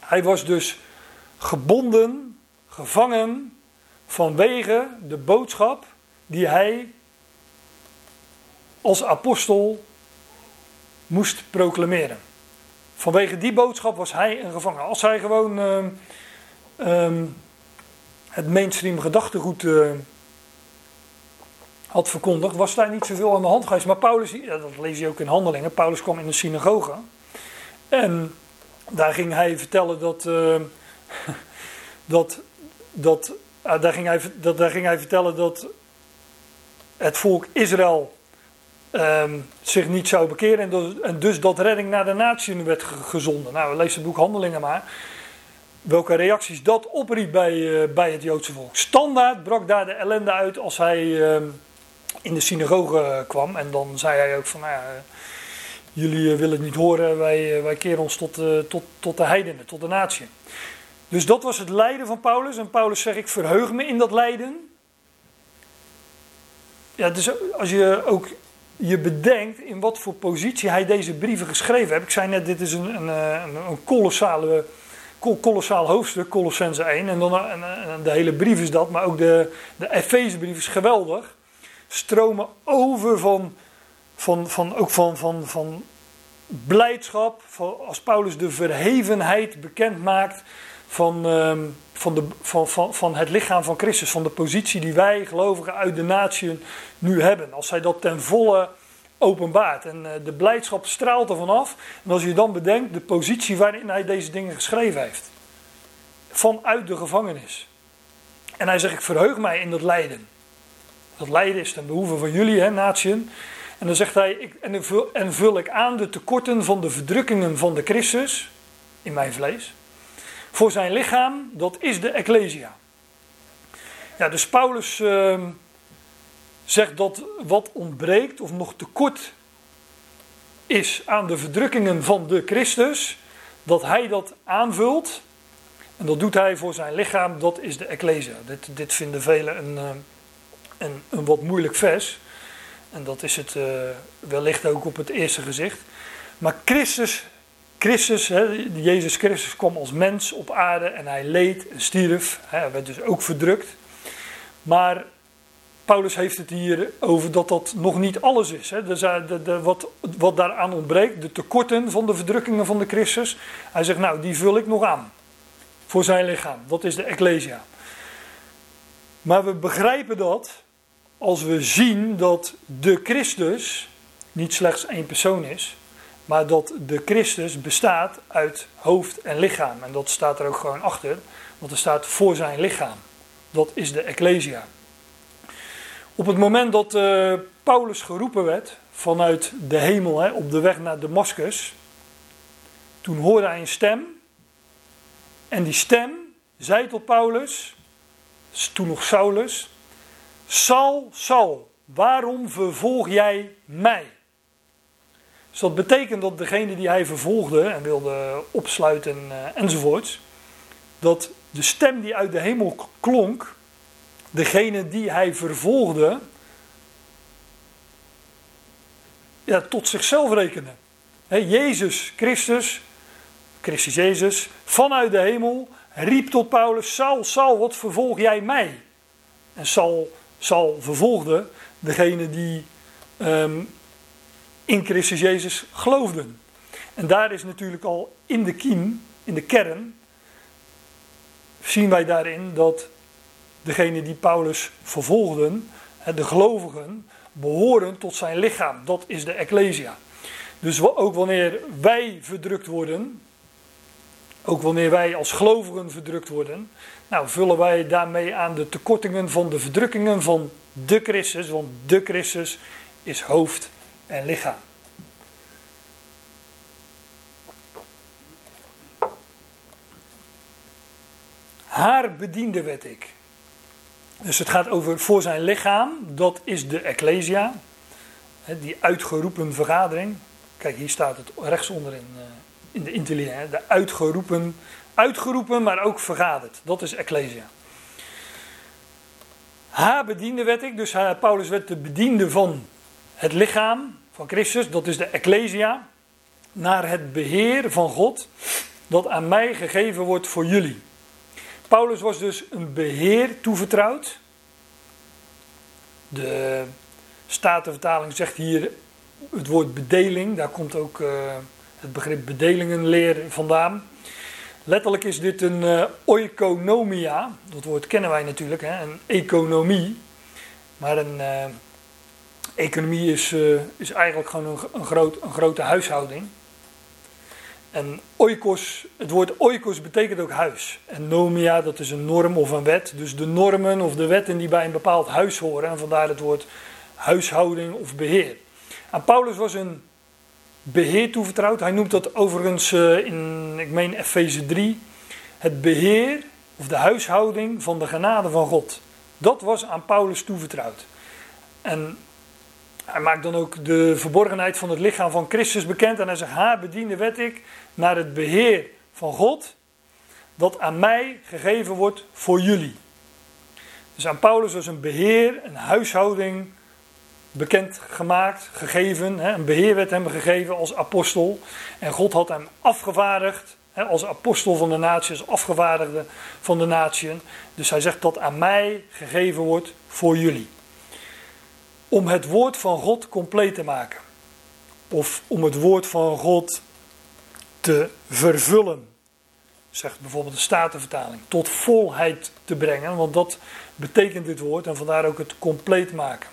Hij was dus gebonden, gevangen vanwege de boodschap die hij als apostel moest proclameren. Vanwege die boodschap was hij een gevangen. Als hij gewoon uh, het mainstream gedachtegoed uh, had verkondigd, was daar niet zoveel aan de hand geweest. Maar Paulus, ja, dat lees je ook in handelingen, Paulus kwam in de synagoge. En daar ging hij vertellen dat. Uh, dat, dat uh, daar, ging hij, dat daar ging hij vertellen dat het volk Israël ehm, zich niet zou bekeren en, dus, en, dus dat redding naar de natie werd gezonden. Nou, lezen het boek Handelingen maar welke reacties dat opriep bij, uh, bij het Joodse volk. Standaard brak daar de ellende uit als hij uh, in de synagoge kwam. En dan zei hij ook van, nou ja, jullie willen het niet horen, wij, wij keren ons tot, tot, tot de heidenen, tot de natie. Dus dat was het lijden van Paulus. En Paulus zegt, ik verheug me in dat lijden. Ja, dus als je ook je bedenkt in wat voor positie hij deze brieven geschreven heeft. Ik zei net, dit is een, een, een, een kolossale kolossaal hoofdstuk, Colossense 1. En dan en, en de hele brief is dat, maar ook de, de Efezebrief is geweldig. Stromen over van, van, van, ook van, van, van blijdschap. Als Paulus de verhevenheid bekend maakt van, um, van, de, van, van, van het lichaam van Christus. Van de positie die wij gelovigen uit de natie nu hebben. Als hij dat ten volle openbaart. En eh, de blijdschap straalt er vanaf. En als je dan bedenkt de positie waarin hij deze dingen geschreven heeft. Vanuit de gevangenis. En hij zegt, ik verheug mij in dat lijden. Dat lijden is ten behoeve van jullie, hè, natieën. En dan zegt hij, ik, en, en vul ik aan de tekorten van de verdrukkingen van de Christus, in mijn vlees, voor zijn lichaam, dat is de Ecclesia. Ja, dus Paulus... Uh, zegt dat wat ontbreekt of nog tekort is aan de verdrukkingen van de Christus, dat hij dat aanvult. En dat doet hij voor zijn lichaam, dat is de Ecclesia. Dit, dit vinden velen een, eh, een, een wat moeilijk vers. En dat is het uh, wellicht ook op het eerste gezicht. Maar Christus, Christus hè, Jezus Christus kwam als mens op aarde en hij leed en stierf. Hij werd dus ook verdrukt. Maar Paulus heeft het hier over dat dat nog niet alles is. Hè. de, de, wat, wat daaraan ontbreekt, de tekorten van de verdrukkingen van de Christus. Hij zegt, nou, die vul ik nog aan. Voor zijn lichaam. Dat is de Ecclesia. Maar we begrijpen dat als we zien dat de Christus niet slechts één persoon is. Maar dat de Christus bestaat uit hoofd en lichaam. En dat staat er ook gewoon achter. Want er staat voor zijn lichaam. Dat is de Ecclesia Op het moment dat uh, Paulus geroepen werd vanuit de hemel hè, op de weg naar Damascus, toen hoorde hij een stem. En die stem zei tot Paulus, toen nog Saulus, Sal, Sal, waarom vervolg jij mij? Dus dat betekent dat degene die hij vervolgde en wilde opsluiten uh, enzovoorts, dat de stem die uit de hemel klonk, degene die hij vervolgde, ja, tot zichzelf rekende. Jezus Christus, Christus Jezus, vanuit de hemel riep tot Paulus: Saul, Saul, wat vervolg jij mij? En Saul, Saul vervolgde degene die ehm, in Christus Jezus geloofden. En daar is natuurlijk al in de kiem, in de kern, zien wij daarin dat degene die Paulus vervolgden, de gelovigen, behoren tot zijn lichaam. Dat is de Ecclesia. Dus ook wanneer wij verdrukt worden, ook wanneer wij als gelovigen verdrukt worden, nou vullen wij daarmee aan de tekortingen van de verdrukkingen van de Christus, want de Christus is hoofd en lichaam. Haar bediende werd ik. Dus het gaat over voor zijn lichaam, dat is de Ecclesia, die uitgeroepen vergadering. Kijk, hier staat het rechtsonder in, eh, in de intelligentie, de uitgeroepen, uitgeroepen, maar ook vergaderd. Dat is Ecclesia. Haar bediende werd ik, dus Paulus werd de bediende van het lichaam van Christus, dat is de Ecclesia, naar het beheer van God, dat aan mij gegeven wordt voor jullie. Paulus was dus een beheer toevertrouwd. De Statenvertaling zegt hier het woord bedeling, daar komt ook uh, het begrip bedelingenleer vandaan. Letterlijk is dit een uh, oikonomia, dat woord kennen wij natuurlijk, hè, een economie. Maar een uh, economie is, is eigenlijk gewoon een, een, groot, een grote huishouding. En oikos, het woord oikos betekent ook huis. En nomia, dat is een norm of een wet. Dus de normen of de wetten die bij een bepaald huis horen. En vandaar het woord huishouding of beheer. Aan Paulus was een beheer toevertrouwd. Hij noemt dat overigens eh, in, ik meen Efeze 3, het beheer of de huishouding van de genade van God. Dat was aan Paulus toevertrouwd. En hij maakt dan ook de verborgenheid van het lichaam van Christus bekend. En hij zegt: Haar bediende werd ik naar het beheer van God, dat aan mij gegeven wordt voor jullie. Dus aan Paulus was een beheer, een huishouding bekend gemaakt, gegeven. Een beheer werd hem gegeven als apostel. En God had hem afgevaardigd als apostel van de natie, als afgevaardigde van de natie. Dus hij zegt dat aan mij gegeven wordt voor jullie om het woord van God compleet te maken. Of om het woord van God te vervullen. Zegt bijvoorbeeld de Statenvertaling. Tot volheid te brengen, want dat betekent dit woord en vandaar ook het compleet maken.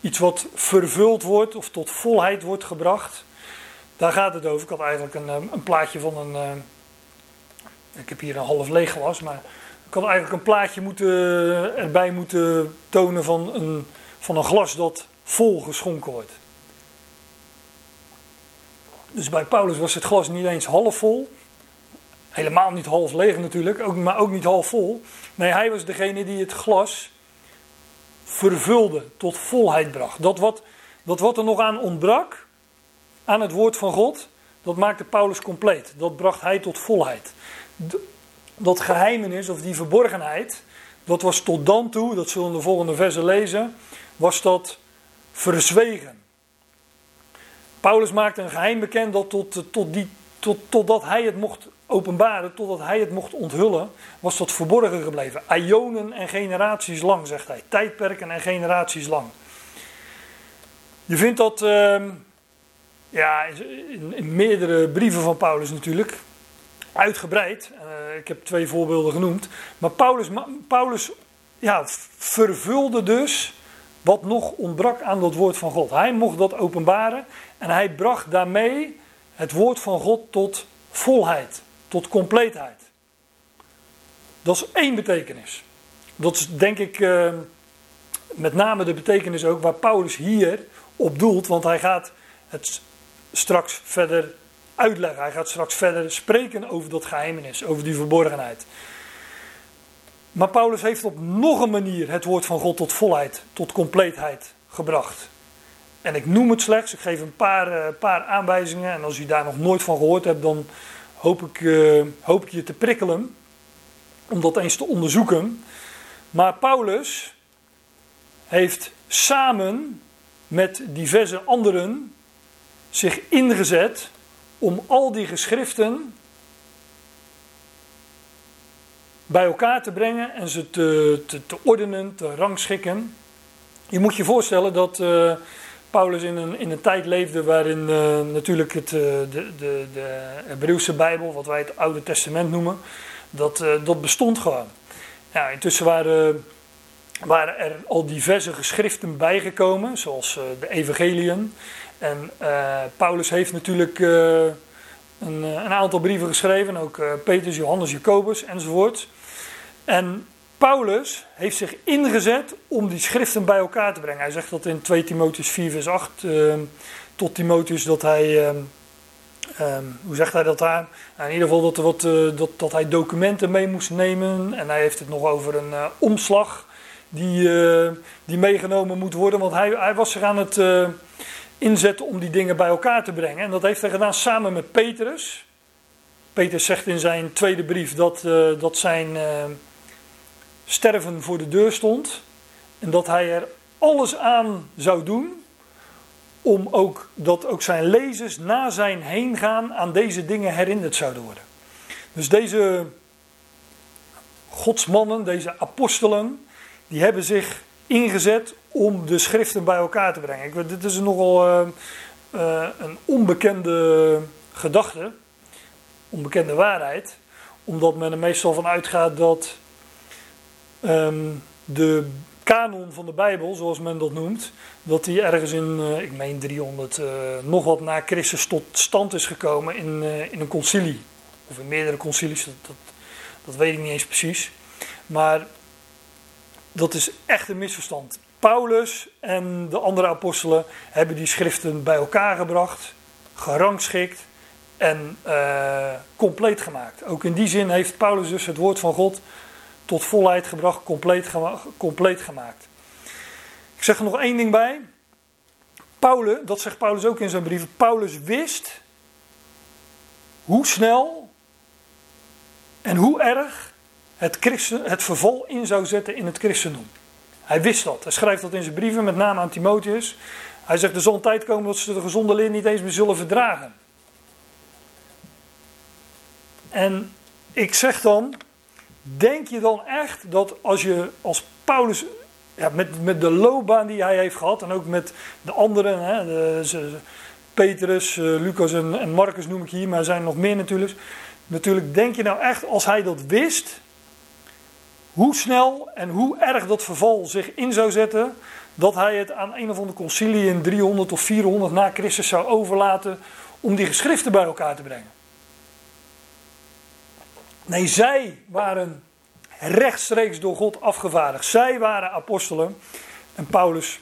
Iets wat vervuld wordt of tot volheid wordt gebracht. Daar gaat het over. Ik had eigenlijk een, eh, een plaatje van een. Eh, ik heb hier een half leeg glas, maar ik had eigenlijk een plaatje moeten, erbij moeten tonen van een van een glas dat vol geschonken wordt. Dus bij Paulus was het glas niet eens half vol. Helemaal niet half leeg natuurlijk, maar ook niet half vol. Nee, hij was degene die het glas vervulde, tot volheid bracht. Dat wat, dat wat er nog aan ontbrak, aan het woord van God, dat maakte Paulus compleet. Dat bracht hij tot volheid. Dat geheimenis of die verborgenheid, dat was tot dan toe, dat zullen we de volgende versen lezen, was dat verzwegen. Paulus maakte een geheim bekend dat tot, tot die, tot, totdat hij het mocht openbaren, totdat hij het mocht onthullen, was dat verborgen gebleven. Ionen en generaties lang, zegt hij. Tijdperken en generaties lang. Je vindt dat uh, ja, in, in, meerdere brieven van Paulus natuurlijk. Uitgebreid. Uh, ik heb twee voorbeelden genoemd. Maar Paulus, Paulus ja, vervulde dus wat nog ontbrak aan dat woord van God. Hij mocht dat openbaren en hij bracht daarmee het woord van God tot volheid, tot compleetheid. Dat is één betekenis. Dat is denk ik, uh, met name de betekenis ook waar Paulus hier op doelt, want hij gaat het straks verder uitleggen. Hij gaat straks verder spreken over dat geheimenis, over die verborgenheid. Maar Paulus heeft op nog een manier het woord van God tot volheid, tot compleetheid gebracht. En ik noem het slechts, ik geef een paar, uh, paar aanwijzingen. En als u daar nog nooit van gehoord hebt, dan hoop ik, uh, hoop ik je te prikkelen om dat eens te onderzoeken. Maar Paulus heeft samen met diverse anderen zich ingezet om al die geschriften bij elkaar te brengen en ze te, te, ordenen, te rangschikken. Je moet je voorstellen dat uh, Paulus in een, in een tijd leefde waarin uh, natuurlijk het, uh, de, de, de Hebreeuwse Bijbel, wat wij het Oude Testament noemen, dat, dat bestond gewoon. Ja, intussen waren, waren er al diverse geschriften bijgekomen, zoals de Evangeliën. En Paulus heeft natuurlijk een, een, aantal brieven geschreven, ook Petrus, Johannes, Jacobus enzovoort. En Paulus heeft zich ingezet om die schriften bij elkaar te brengen. Hij zegt dat in 2 Timotheus 4 vers 8 uh, tot Timotheus dat hij, uh, um, hoe zegt hij dat daar? Nou, in ieder geval dat, uh, dat, dat hij documenten mee moest nemen. En hij heeft het nog over een eh, omslag die, eh, die meegenomen moet worden. Want hij, hij was zich aan het inzetten om die dingen bij elkaar te brengen. En dat heeft hij gedaan samen met Petrus. Petrus zegt in zijn tweede brief dat, dat zijn sterven voor de deur stond. En dat hij er alles aan zou doen om ook dat ook zijn lezers na zijn heen gaan aan deze dingen herinnerd zouden worden. Dus deze godsmannen, deze apostelen, die hebben zich ingezet om de schriften bij elkaar te brengen. Ik dit is nogal uh, uh, een onbekende gedachte, onbekende waarheid, omdat men er meestal van uitgaat dat um, de kanon van de Bijbel, zoals men dat noemt, dat die ergens in, uh, ik meen 300, uh, eh, nog wat na Christus tot stand is gekomen in, uh, in een concilie. Of in meerdere concilies, dat, dat, weet ik niet eens precies. Maar dat is echt een misverstand. Paulus en de andere apostelen hebben die schriften bij elkaar gebracht, gerangschikt en compleet gemaakt. Ook in die zin heeft Paulus dus het woord van God tot volheid gebracht, compleet, compleet gemaakt. Ik zeg er nog één ding bij. Paulus, dat zegt Paulus ook in zijn brieven. Paulus wist hoe snel en hoe erg het, christen, het verval in zou zetten in het christendom. Hij wist dat. Hij schrijft dat in zijn brieven, met name aan Timotheus. Hij zegt: Er zal een tijd komen dat ze de gezonde leer niet eens meer zullen verdragen. En ik zeg dan: Denk je dan echt dat als je als Paulus, ja, met, met de loopbaan die hij heeft gehad en ook met de anderen, hè, de, Petrus, uh, Lucas en, en Marcus noem ik hier, maar er zijn nog meer natuurlijk. Natuurlijk, denk je nou echt als hij dat wist, hoe snel en hoe erg dat verval zich in zou zetten, dat hij het aan een of andere concilie in 300 of 400 na Christus zou overlaten om die geschriften bij elkaar te brengen? Nee, zij waren rechtstreeks door God afgevaardigd. Zij waren apostelen. En Paulus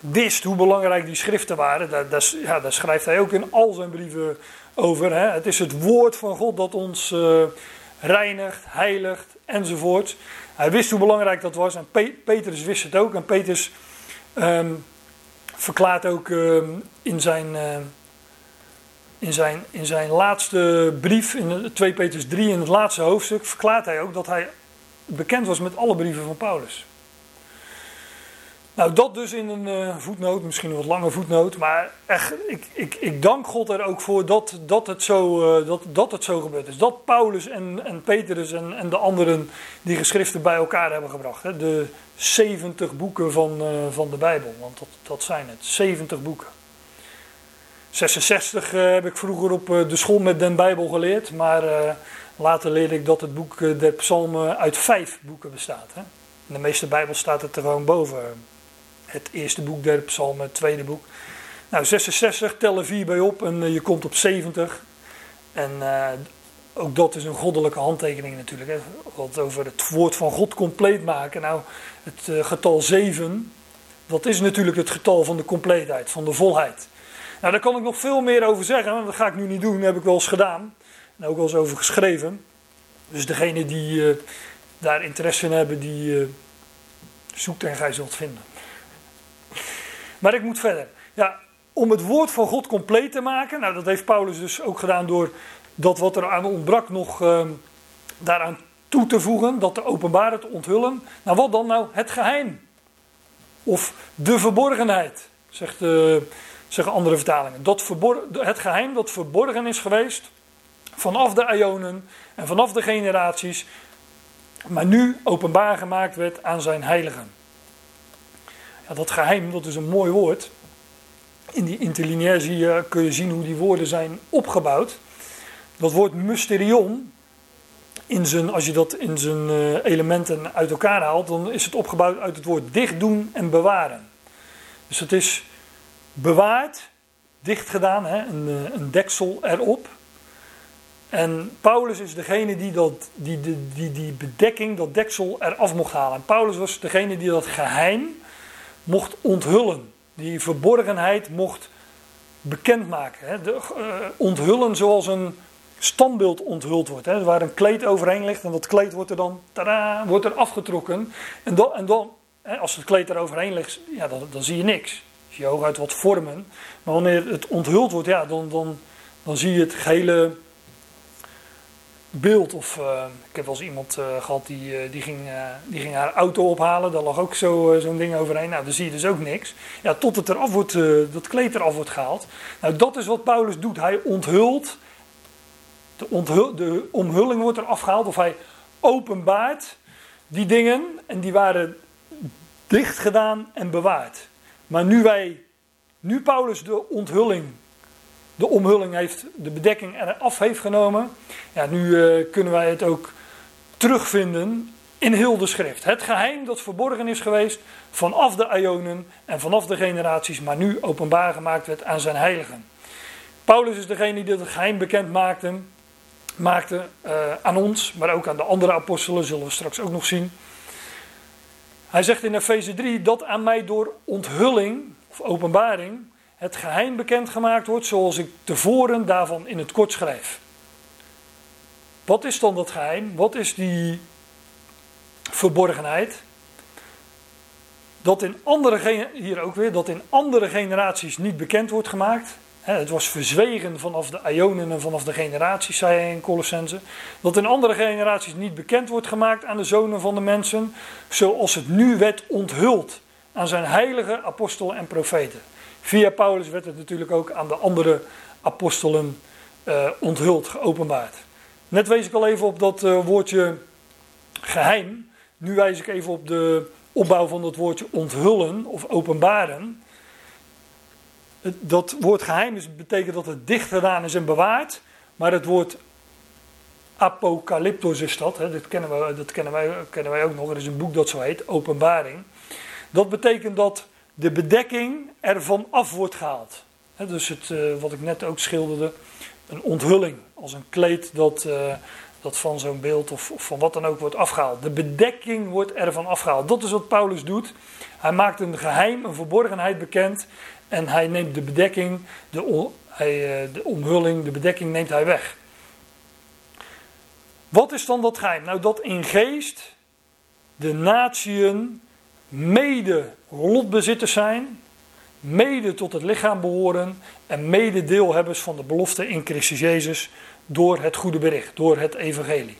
wist hoe belangrijk die schriften waren. Daar, ja, schrijft hij ook in al zijn brieven over. Hè. Het is het woord van God dat ons uh, reinigt, heiligt enzovoort. Hij wist hoe belangrijk dat was. En Pe Petrus wist het ook. En Petrus um, verklaart ook um, in zijn. Uh, in zijn, in zijn laatste brief, in 2 Petrus 3, in het laatste hoofdstuk, verklaart hij ook dat hij bekend was met alle brieven van Paulus. Nou, dat dus in een uh, voetnoot, misschien een wat lange voetnoot, maar echt, ik, ik, ik dank God er ook voor dat, dat, het, zo, uh, dat, dat het zo gebeurd is. Dat Paulus en, en Petrus en, en de anderen die geschriften bij elkaar hebben gebracht. Hè? De 70 boeken van, uh, van de Bijbel, want dat, dat zijn het, 70 boeken. 66 uh, heb ik vroeger op uh, de school met den Bijbel geleerd, maar uh, later leerde ik dat het boek der psalmen uit vijf boeken bestaat. Hè? In de meeste Bijbel staat het er gewoon boven. Het eerste boek der psalmen, het tweede boek. Nou, 66, tel er vier bij op en je komt op 70. En ook dat is een goddelijke handtekening natuurlijk. Hè? Wat over het woord van God compleet maken. Nou, het getal 7 Dat is natuurlijk het getal van de compleetheid, van de volheid. Nou, daar kan ik nog veel meer over zeggen, maar dat ga ik nu niet doen. Dat heb ik wel eens gedaan. En ook wel eens over geschreven. Dus degene die uh, daar interesse in hebben, die uh, zoekt en gij zult vinden. Maar ik moet verder. Ja, om het woord van God compleet te maken. Nou, dat heeft Paulus dus ook gedaan door dat wat er aan ontbrak nog uh, daaraan toe te voegen. Dat te openbaren, te onthullen. Nou, wat dan nou? Het geheim. Of de verborgenheid, zegt de, zeggen andere vertalingen. Dat het geheim dat verborgen is geweest vanaf de Ionen en vanaf de generaties, maar nu openbaar gemaakt werd aan zijn heiligen. Ja, dat geheim, dat is een mooi woord. In die interlineair zie je, kun je zien hoe die woorden zijn opgebouwd. Dat woord mysterion, in zijn, als je dat in zijn eh, elementen uit elkaar haalt, dan is het opgebouwd uit het woord dicht doen en bewaren. Dus het is bewaard, dicht gedaan, hè, een, eh, een deksel erop. En Paulus is degene die, dat, die, die, die, die bedekking, dat deksel eraf mocht halen. En Paulus was degene die dat geheim mocht onthullen. Die verborgenheid mocht bekendmaken. Hè. De, uh, onthullen zoals een standbeeld onthuld wordt. Hè. Waar een kleed overheen ligt en dat kleed wordt er dan tada, wordt er afgetrokken. En dan, en dan hè, als het kleed er overheen ligt, ja, dan, dan zie je niks. Je hooguit wat vormen. Maar wanneer het onthuld wordt, ja, dan, dan, dan zie je het gehele beeld. Of uh, ik heb wel eens iemand uh, gehad die, uh, die, ging, die ging haar auto ophalen. Daar lag ook zo, zo'n ding overheen. Nou, dan zie je dus ook niks. Ja, tot het eraf wordt, dat kleed eraf wordt gehaald. Nou, dat is wat Paulus doet. Hij onthult. De, onthul, de omhulling wordt eraf gehaald. Of hij openbaart die dingen. En die waren dicht gedaan en bewaard. Maar nu wij, nu Paulus de onthulling de omhulling heeft, de bedekking eraf heeft genomen. Ja, nu uh, kunnen wij het ook terugvinden in heel de schrift. Het geheim dat verborgen is geweest vanaf de Ionen en vanaf de generaties, maar nu openbaar gemaakt werd aan zijn heiligen. Paulus is degene die het geheim bekend maakte, maakte uh, aan ons, maar ook aan de andere apostelen, zullen we straks ook nog zien. Hij zegt in Efeze 3 dat aan mij door onthulling of openbaring het geheim bekendgemaakt wordt zoals ik tevoren daarvan in het kort schrijf. Wat is dan dat geheim? Wat is die verborgenheid? Dat in andere, hier ook weer, dat in andere generaties niet bekend wordt gemaakt. Het was verzwegen vanaf de Ionen en vanaf de generaties, zei hij in Colossense. Dat in andere generaties niet bekend wordt gemaakt aan de zonen van de mensen, zoals het nu werd onthuld aan zijn heilige apostelen en profeten. Via Paulus werd het natuurlijk ook aan de andere apostelen uh, onthuld, geopenbaard. Net wees ik al even op dat uh, woordje geheim. Nu wijs ik even op de opbouw van dat woordje onthullen of openbaren. Dat woord geheim is, betekent dat het dicht gedaan is en bewaard. Maar het woord apocalyptos is dat. Hè, dat, kennen, dat kennen, wij, kennen wij ook nog. Er is een boek dat zo heet, Openbaring. Dat betekent dat de bedekking ervan af wordt gehaald. dus het, uh, wat ik net ook schilderde, een onthulling, als een kleed dat, uh, dat van zo'n beeld of, of, van wat dan ook wordt afgehaald. De bedekking wordt ervan afgehaald. Dat is wat Paulus doet. Hij maakt een geheim, een verborgenheid bekend en hij neemt de bedekking, de, uh, de omhulling, de bedekking neemt hij weg. Wat is dan dat geheim? Nou, dat in geest de natieën mede lotbezitters zijn, mede tot het lichaam behoren en mede deelhebbers van de belofte in Christus Jezus door het goede bericht, door het evangelie.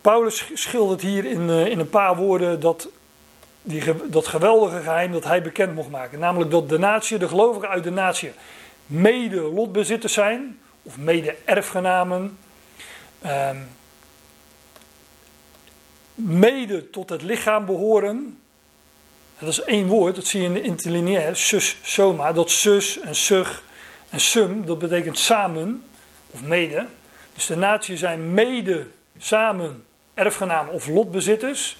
Paulus schildert hier in, eh, in een paar woorden dat, die, dat geweldige geheim dat hij bekend mocht maken. Namelijk dat de natie, de gelovigen uit de natie, mede lotbezitters zijn, of mede erfgenamen. Ehm, mede tot het lichaam behoren. Dat is één woord, dat zie je in de interlineair, sus, soma. Dat sus en sug en sum, dat betekent samen of mede. Dus de naties zijn mede, samen, erfgenamen of lotbezitters.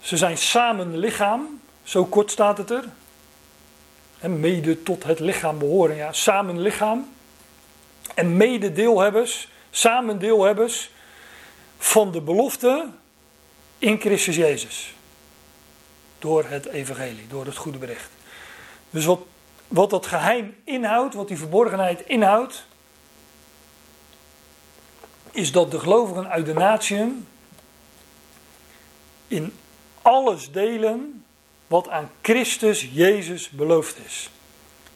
Ze zijn samen lichaam, zo kort staat het er. En mede tot het lichaam behoren, ja, samen lichaam. En mede deelhebbers, samen deelhebbers van de belofte in Christus Jezus. door het evangelie, door het goede bericht. Dus wat, wat dat geheim inhoudt, wat die verborgenheid inhoudt, is dat de gelovigen uit de natieën in alles delen wat aan Christus Jezus beloofd is.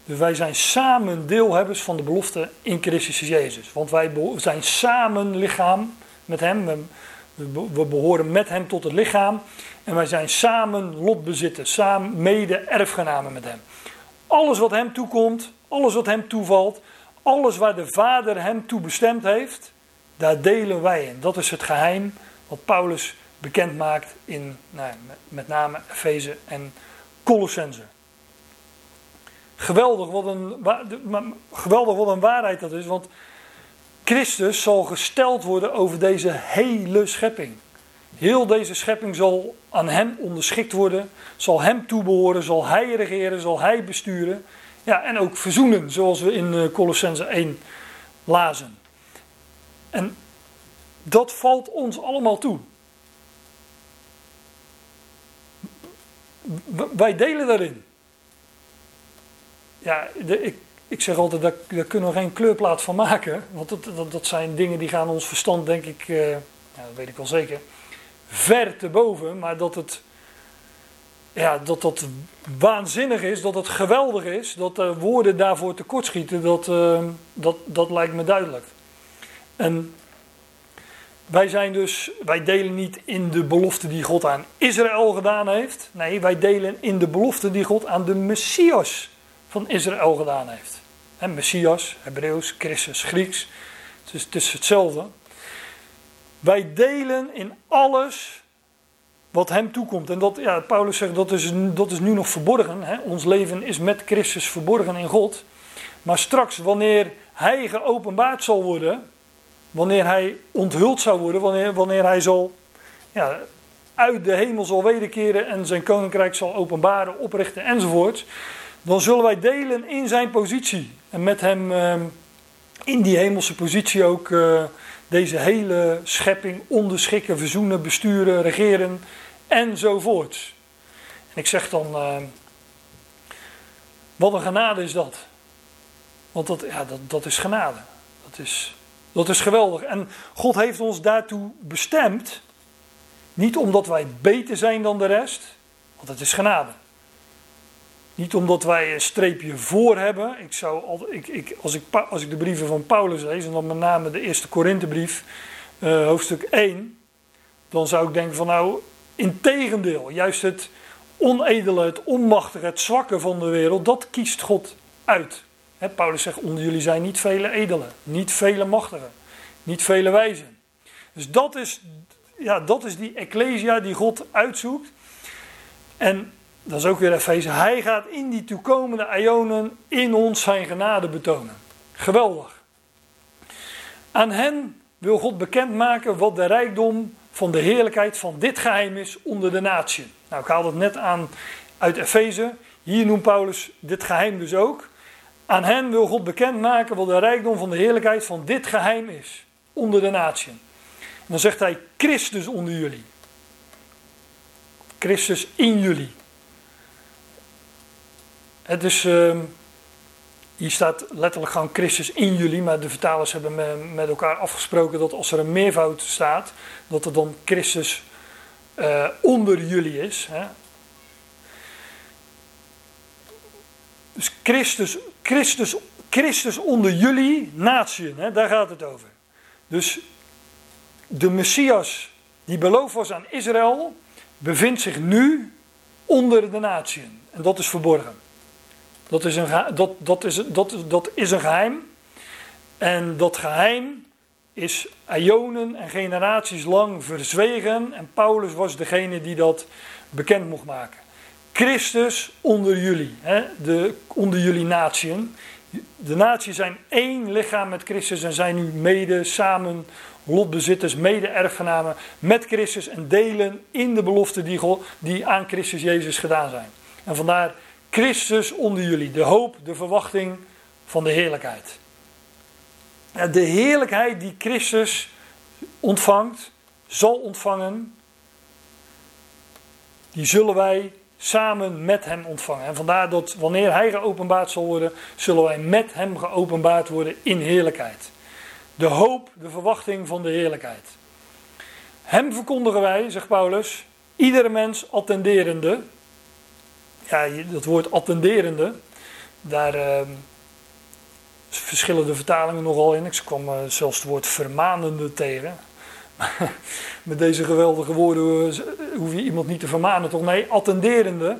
Dus wij zijn samen deelhebbers van de belofte in Christus Jezus. Want wij zijn samen lichaam met Hem. We behoren met Hem tot het lichaam. En wij zijn samen lotbezitters, samen mede-erfgenamen met Hem. Alles wat Hem toekomt, alles wat Hem toevalt, alles waar de Vader Hem toe bestemd heeft, daar delen wij in. Dat is het geheim wat Paulus bekend maakt in nou, met name Efeze en Colossense. Geweldig wat, een, geweldig wat een waarheid dat is, want Christus zal gesteld worden over deze hele schepping. Heel deze schepping zal aan hem onderschikt worden, zal hem toebehoren, zal hij regeren, zal hij besturen. Ja, en ook verzoenen, zoals we in eh, Colossense 1 lazen. En dat valt ons allemaal toe. Wij delen daarin. Ja, de, ik, ik zeg altijd, daar, daar, kunnen we geen kleurplaat van maken. Want dat, dat, zijn dingen die gaan ons verstand, denk ik, uh, ja, dat weet ik wel zeker, ver te boven. Maar dat het, ja, dat dat waanzinnig is, dat het geweldig is, dat de woorden daarvoor tekortschieten, dat, uh, dat, dat lijkt me duidelijk. En wij zijn dus, wij delen niet in de belofte die God aan Israël gedaan heeft. Nee, wij delen in de belofte die God aan de Messias van Israël gedaan heeft. Messias, Hebreeuws, Christus, Grieks. Dus het is hetzelfde. Wij delen in alles wat hem toekomt. En dat, ja, Paulus zegt dat is, dat is nu nog verborgen. Ons leven is met Christus verborgen in God. Maar straks, wanneer hij geopenbaard zal worden, wanneer hij onthuld zou worden, wanneer, wanneer hij zal ja, uit de hemel zal wederkeren en zijn koninkrijk zal openbaren, oprichten enzovoort, dan zullen wij delen in zijn positie. En met hem ehm, in die hemelse positie ook eh, deze hele schepping onderschikken, verzoenen, besturen, regeren enzovoort. En ik zeg dan, ehm, wat een genade is dat. Want dat, ja, dat, dat is genade. Dat is dat is geweldig. En God heeft ons daartoe bestemd. Niet omdat wij beter zijn dan de rest, want het is genade. Niet omdat wij een streepje voor hebben. Ik zou ik, ik, als, ik, als ik de brieven van Paulus lees, en dan met name de eerste Korinthebrief, uh, hoofdstuk 1, dan zou ik denken van nou, integendeel, juist het onedele, het onmachtige, het zwakke van de wereld, dat kiest God uit. Paulus zegt, onder jullie zijn niet vele edelen, niet vele machtigen, niet vele wijzen. Dus dat is, ja, dat is die ecclesia die God uitzoekt. En dat is ook weer Efeze. Hij gaat in die toekomende ionen in ons zijn genade betonen. Geweldig. Aan hen wil God bekendmaken wat de rijkdom van de heerlijkheid van dit geheim is onder de natie. Nou, ik haalde het net aan uit Efeze. Hier noemt Paulus dit geheim dus ook. Aan hen wil God bekendmaken wat de rijkdom van de heerlijkheid van dit geheim is. Onder de natie. En dan zegt hij Christus onder jullie. Christus in jullie. Het is, uh, hier staat letterlijk gewoon Christus in jullie, maar de vertalers hebben met elkaar afgesproken dat als er een meervoud staat, dat er dan Christus uh, onder jullie is. Hè. Dus Christus Christus, Christus onder jullie natieën, hè, daar gaat het over. Dus de Messias die beloofd was aan Israël, bevindt zich nu onder de natieën. En dat is verborgen. Dat is, een, dat, dat, is, dat, dat is een geheim. En dat geheim is ionen en generaties lang verzwegen. En Paulus was degene die dat bekend mocht maken. Christus onder jullie, hè, de, onder jullie natieën. De naties zijn één lichaam met Christus en zijn nu mede samen lotbezitters, mede-erfgenamen met Christus en delen in de beloften die, die aan Christus Jezus gedaan zijn. En vandaar Christus onder jullie, de hoop, de verwachting van de heerlijkheid. De heerlijkheid die Christus ontvangt, zal ontvangen, die zullen wij samen met hem ontvangen. En vandaar dat wanneer hij geopenbaard zal worden, zullen wij met hem geopenbaard worden in heerlijkheid. De hoop, de verwachting van de heerlijkheid. Hem verkondigen wij, zegt Paulus, iedere mens attenderende. Ja, dat woord attenderende, daar uh, verschillen de vertalingen nogal in. Ik kwam uh, zelfs het woord vermanende tegen. Met deze geweldige woorden hoef je iemand niet te vermanen, toch? Nee, attenderende.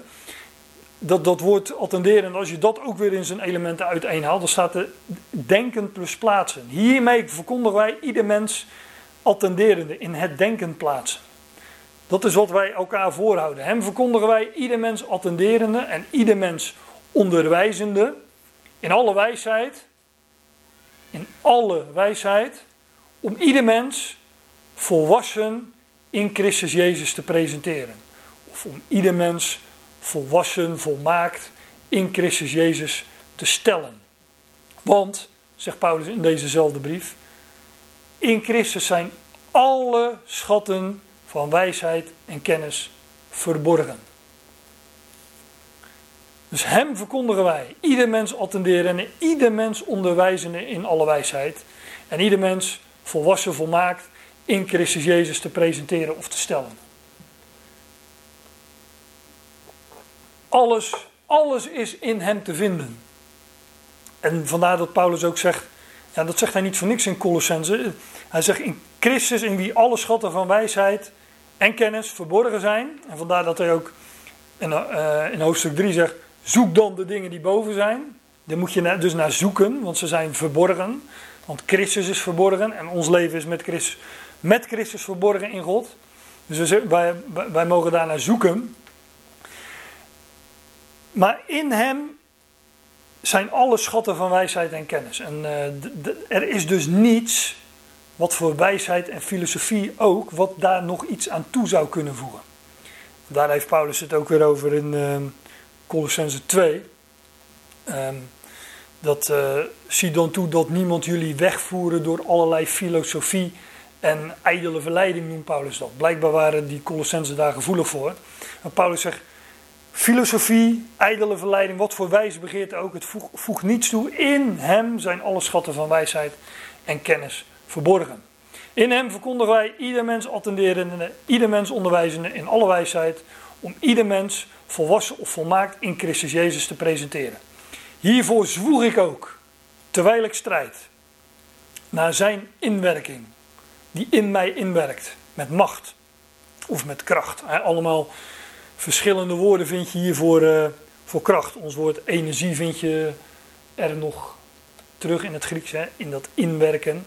Dat, dat woord attenderende, als je dat ook weer in zijn elementen uiteenhaalt, dan staat er denken plus plaatsen. Hiermee verkondigen wij ieder mens attenderende, in het denken plaatsen. Dat is wat wij elkaar voorhouden. Hem verkondigen wij ieder mens attenderende en ieder mens onderwijzende in alle wijsheid. In alle wijsheid. Om ieder mens volwassen in Christus Jezus te presenteren. Of om ieder mens volwassen, volmaakt in Christus Jezus te stellen. Want, zegt Paulus in dezezelfde brief, in Christus zijn alle schatten van wijsheid en kennis verborgen. Dus hem verkondigen wij, ieder mens attenderen en ieder mens onderwijzen in alle wijsheid. En ieder mens volwassen, volmaakt in Christus Jezus te presenteren of te stellen. Alles, alles is in hem te vinden. En vandaar dat Paulus ook zegt, ja, dat zegt hij niet voor niks in Colossense. Hij zegt in Christus in wie alle schatten van wijsheid en kennis verborgen zijn. En vandaar dat hij ook in, uh, in hoofdstuk 3 zegt, zoek dan de dingen die boven zijn. Daar moet je dus naar zoeken, want ze zijn verborgen. Want Christus is verborgen en ons leven is met Christus met Christus verborgen in God. Dus wij, wij mogen daar naar zoeken. Maar in Hem zijn alle schatten van wijsheid en kennis. En uh, er is dus niets, wat voor wijsheid en filosofie ook, wat daar nog iets aan toe zou kunnen voegen. Daar heeft Paulus het ook weer over in uh, Colossense 2. Um, dat uh, zie dan toe dat niemand jullie wegvoeren door allerlei filosofie en ijdele verleiding noemt Paulus dat. Blijkbaar waren die Colossensen daar gevoelig voor. En Paulus zegt, filosofie, ijdele verleiding, wat voor wijze begeerte ook, het voegt, niets toe. In hem zijn alle schatten van wijsheid en kennis verborgen. In hem verkondigen wij ieder mens attenderende, ieder mens onderwijzende in alle wijsheid, om ieder mens volwassen of volmaakt in Christus Jezus te presenteren. Hiervoor zwoeg ik ook, terwijl ik strijd, naar zijn inwerking die in mij inwerkt. Met macht of met kracht. Allemaal verschillende woorden vind je hier voor, uh, voor kracht. Ons woord energie vind je er nog terug in het Grieks, hè, in dat inwerken.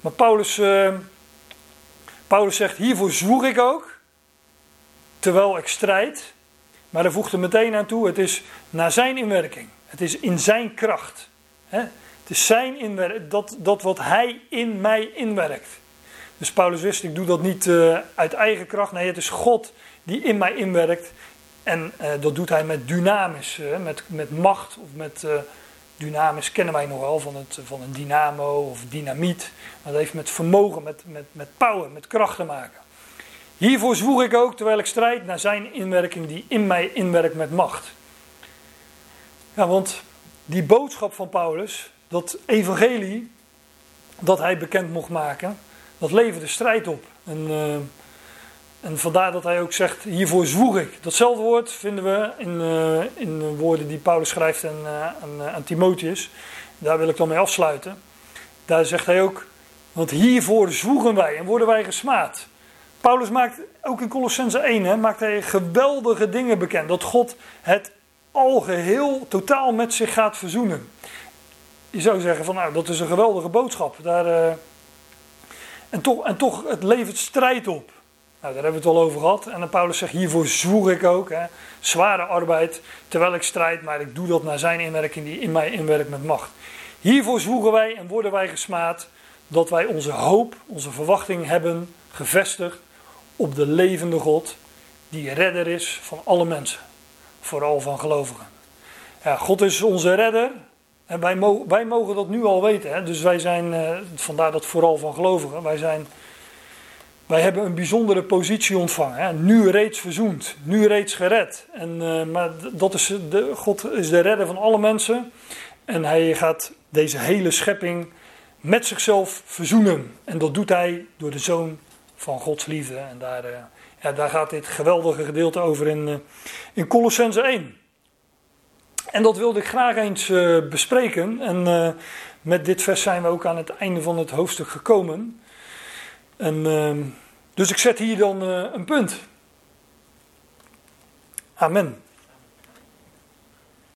Maar Paulus, uh, Paulus zegt: Hiervoor zwoeg ik ook, terwijl ik strijd. Maar hij voegt er meteen aan toe: het is naar zijn inwerking. Het is in zijn kracht. Hè. Het is zijn inwerking, dat, dat wat hij in mij inwerkt. Dus Paulus wist, ik doe dat niet uh, uit eigen kracht. Nee, het is God die in mij inwerkt. En uh, dat doet hij met dynamisch, uh, met, met macht of met dynamisch kennen wij nogal van, het, van een dynamo of dynamiet. Maar dat heeft met vermogen, met, met, met power, met kracht te maken. Hiervoor zwoeg ik ook, terwijl ik strijd, naar zijn inwerking die in mij inwerkt met macht. Ja, want die boodschap van Paulus, dat evangelie dat hij bekend mocht maken, dat leverde strijd op. En, uh, en vandaar dat hij ook zegt, hiervoor zwoeg ik. Datzelfde woord vinden we in, uh, in woorden die Paulus schrijft aan, uh, aan, aan, Timotheus. Daar wil ik dan mee afsluiten. Daar zegt hij ook, want hiervoor zwoegen wij en worden wij gesmaad. Paulus maakt, ook in Colossense 1, hè, maakt hij geweldige dingen bekend. Dat God het al geheel totaal met zich gaat verzoenen. Je zou zeggen van nou, dat is een geweldige boodschap. Daar, en toch, en toch, het levert strijd op. Nou, daar hebben we het al over gehad. En dan Paulus zegt, hiervoor zwoeg ik ook. Hè, zware arbeid, terwijl ik strijd, maar ik doe dat naar zijn inwerking die in mij inwerkt met macht. Hiervoor zwoegen wij en worden wij gesmaad dat wij onze hoop, onze verwachting hebben gevestigd op de levende God, die redder is van alle mensen, vooral van gelovigen. Ja, God is onze redder, en wij, wij mogen dat nu al weten. Hè? Dus wij zijn, uh, vandaar dat vooral van gelovigen, wij zijn wij hebben een bijzondere positie ontvangen. Hè? Nu reeds verzoend, nu reeds gered. En, uh, maar dat is de, God is de redder van alle mensen. En hij gaat deze hele schepping met zichzelf verzoenen. En dat doet hij door de zoon van Gods liefde. En daar, uh, ja, daar gaat dit geweldige gedeelte over in, in Colossense 1. En dat wilde ik graag eens bespreken. En met dit vers zijn we ook aan het einde van het hoofdstuk gekomen. En, uh, dus ik zet hier dan uh, een punt. Amen.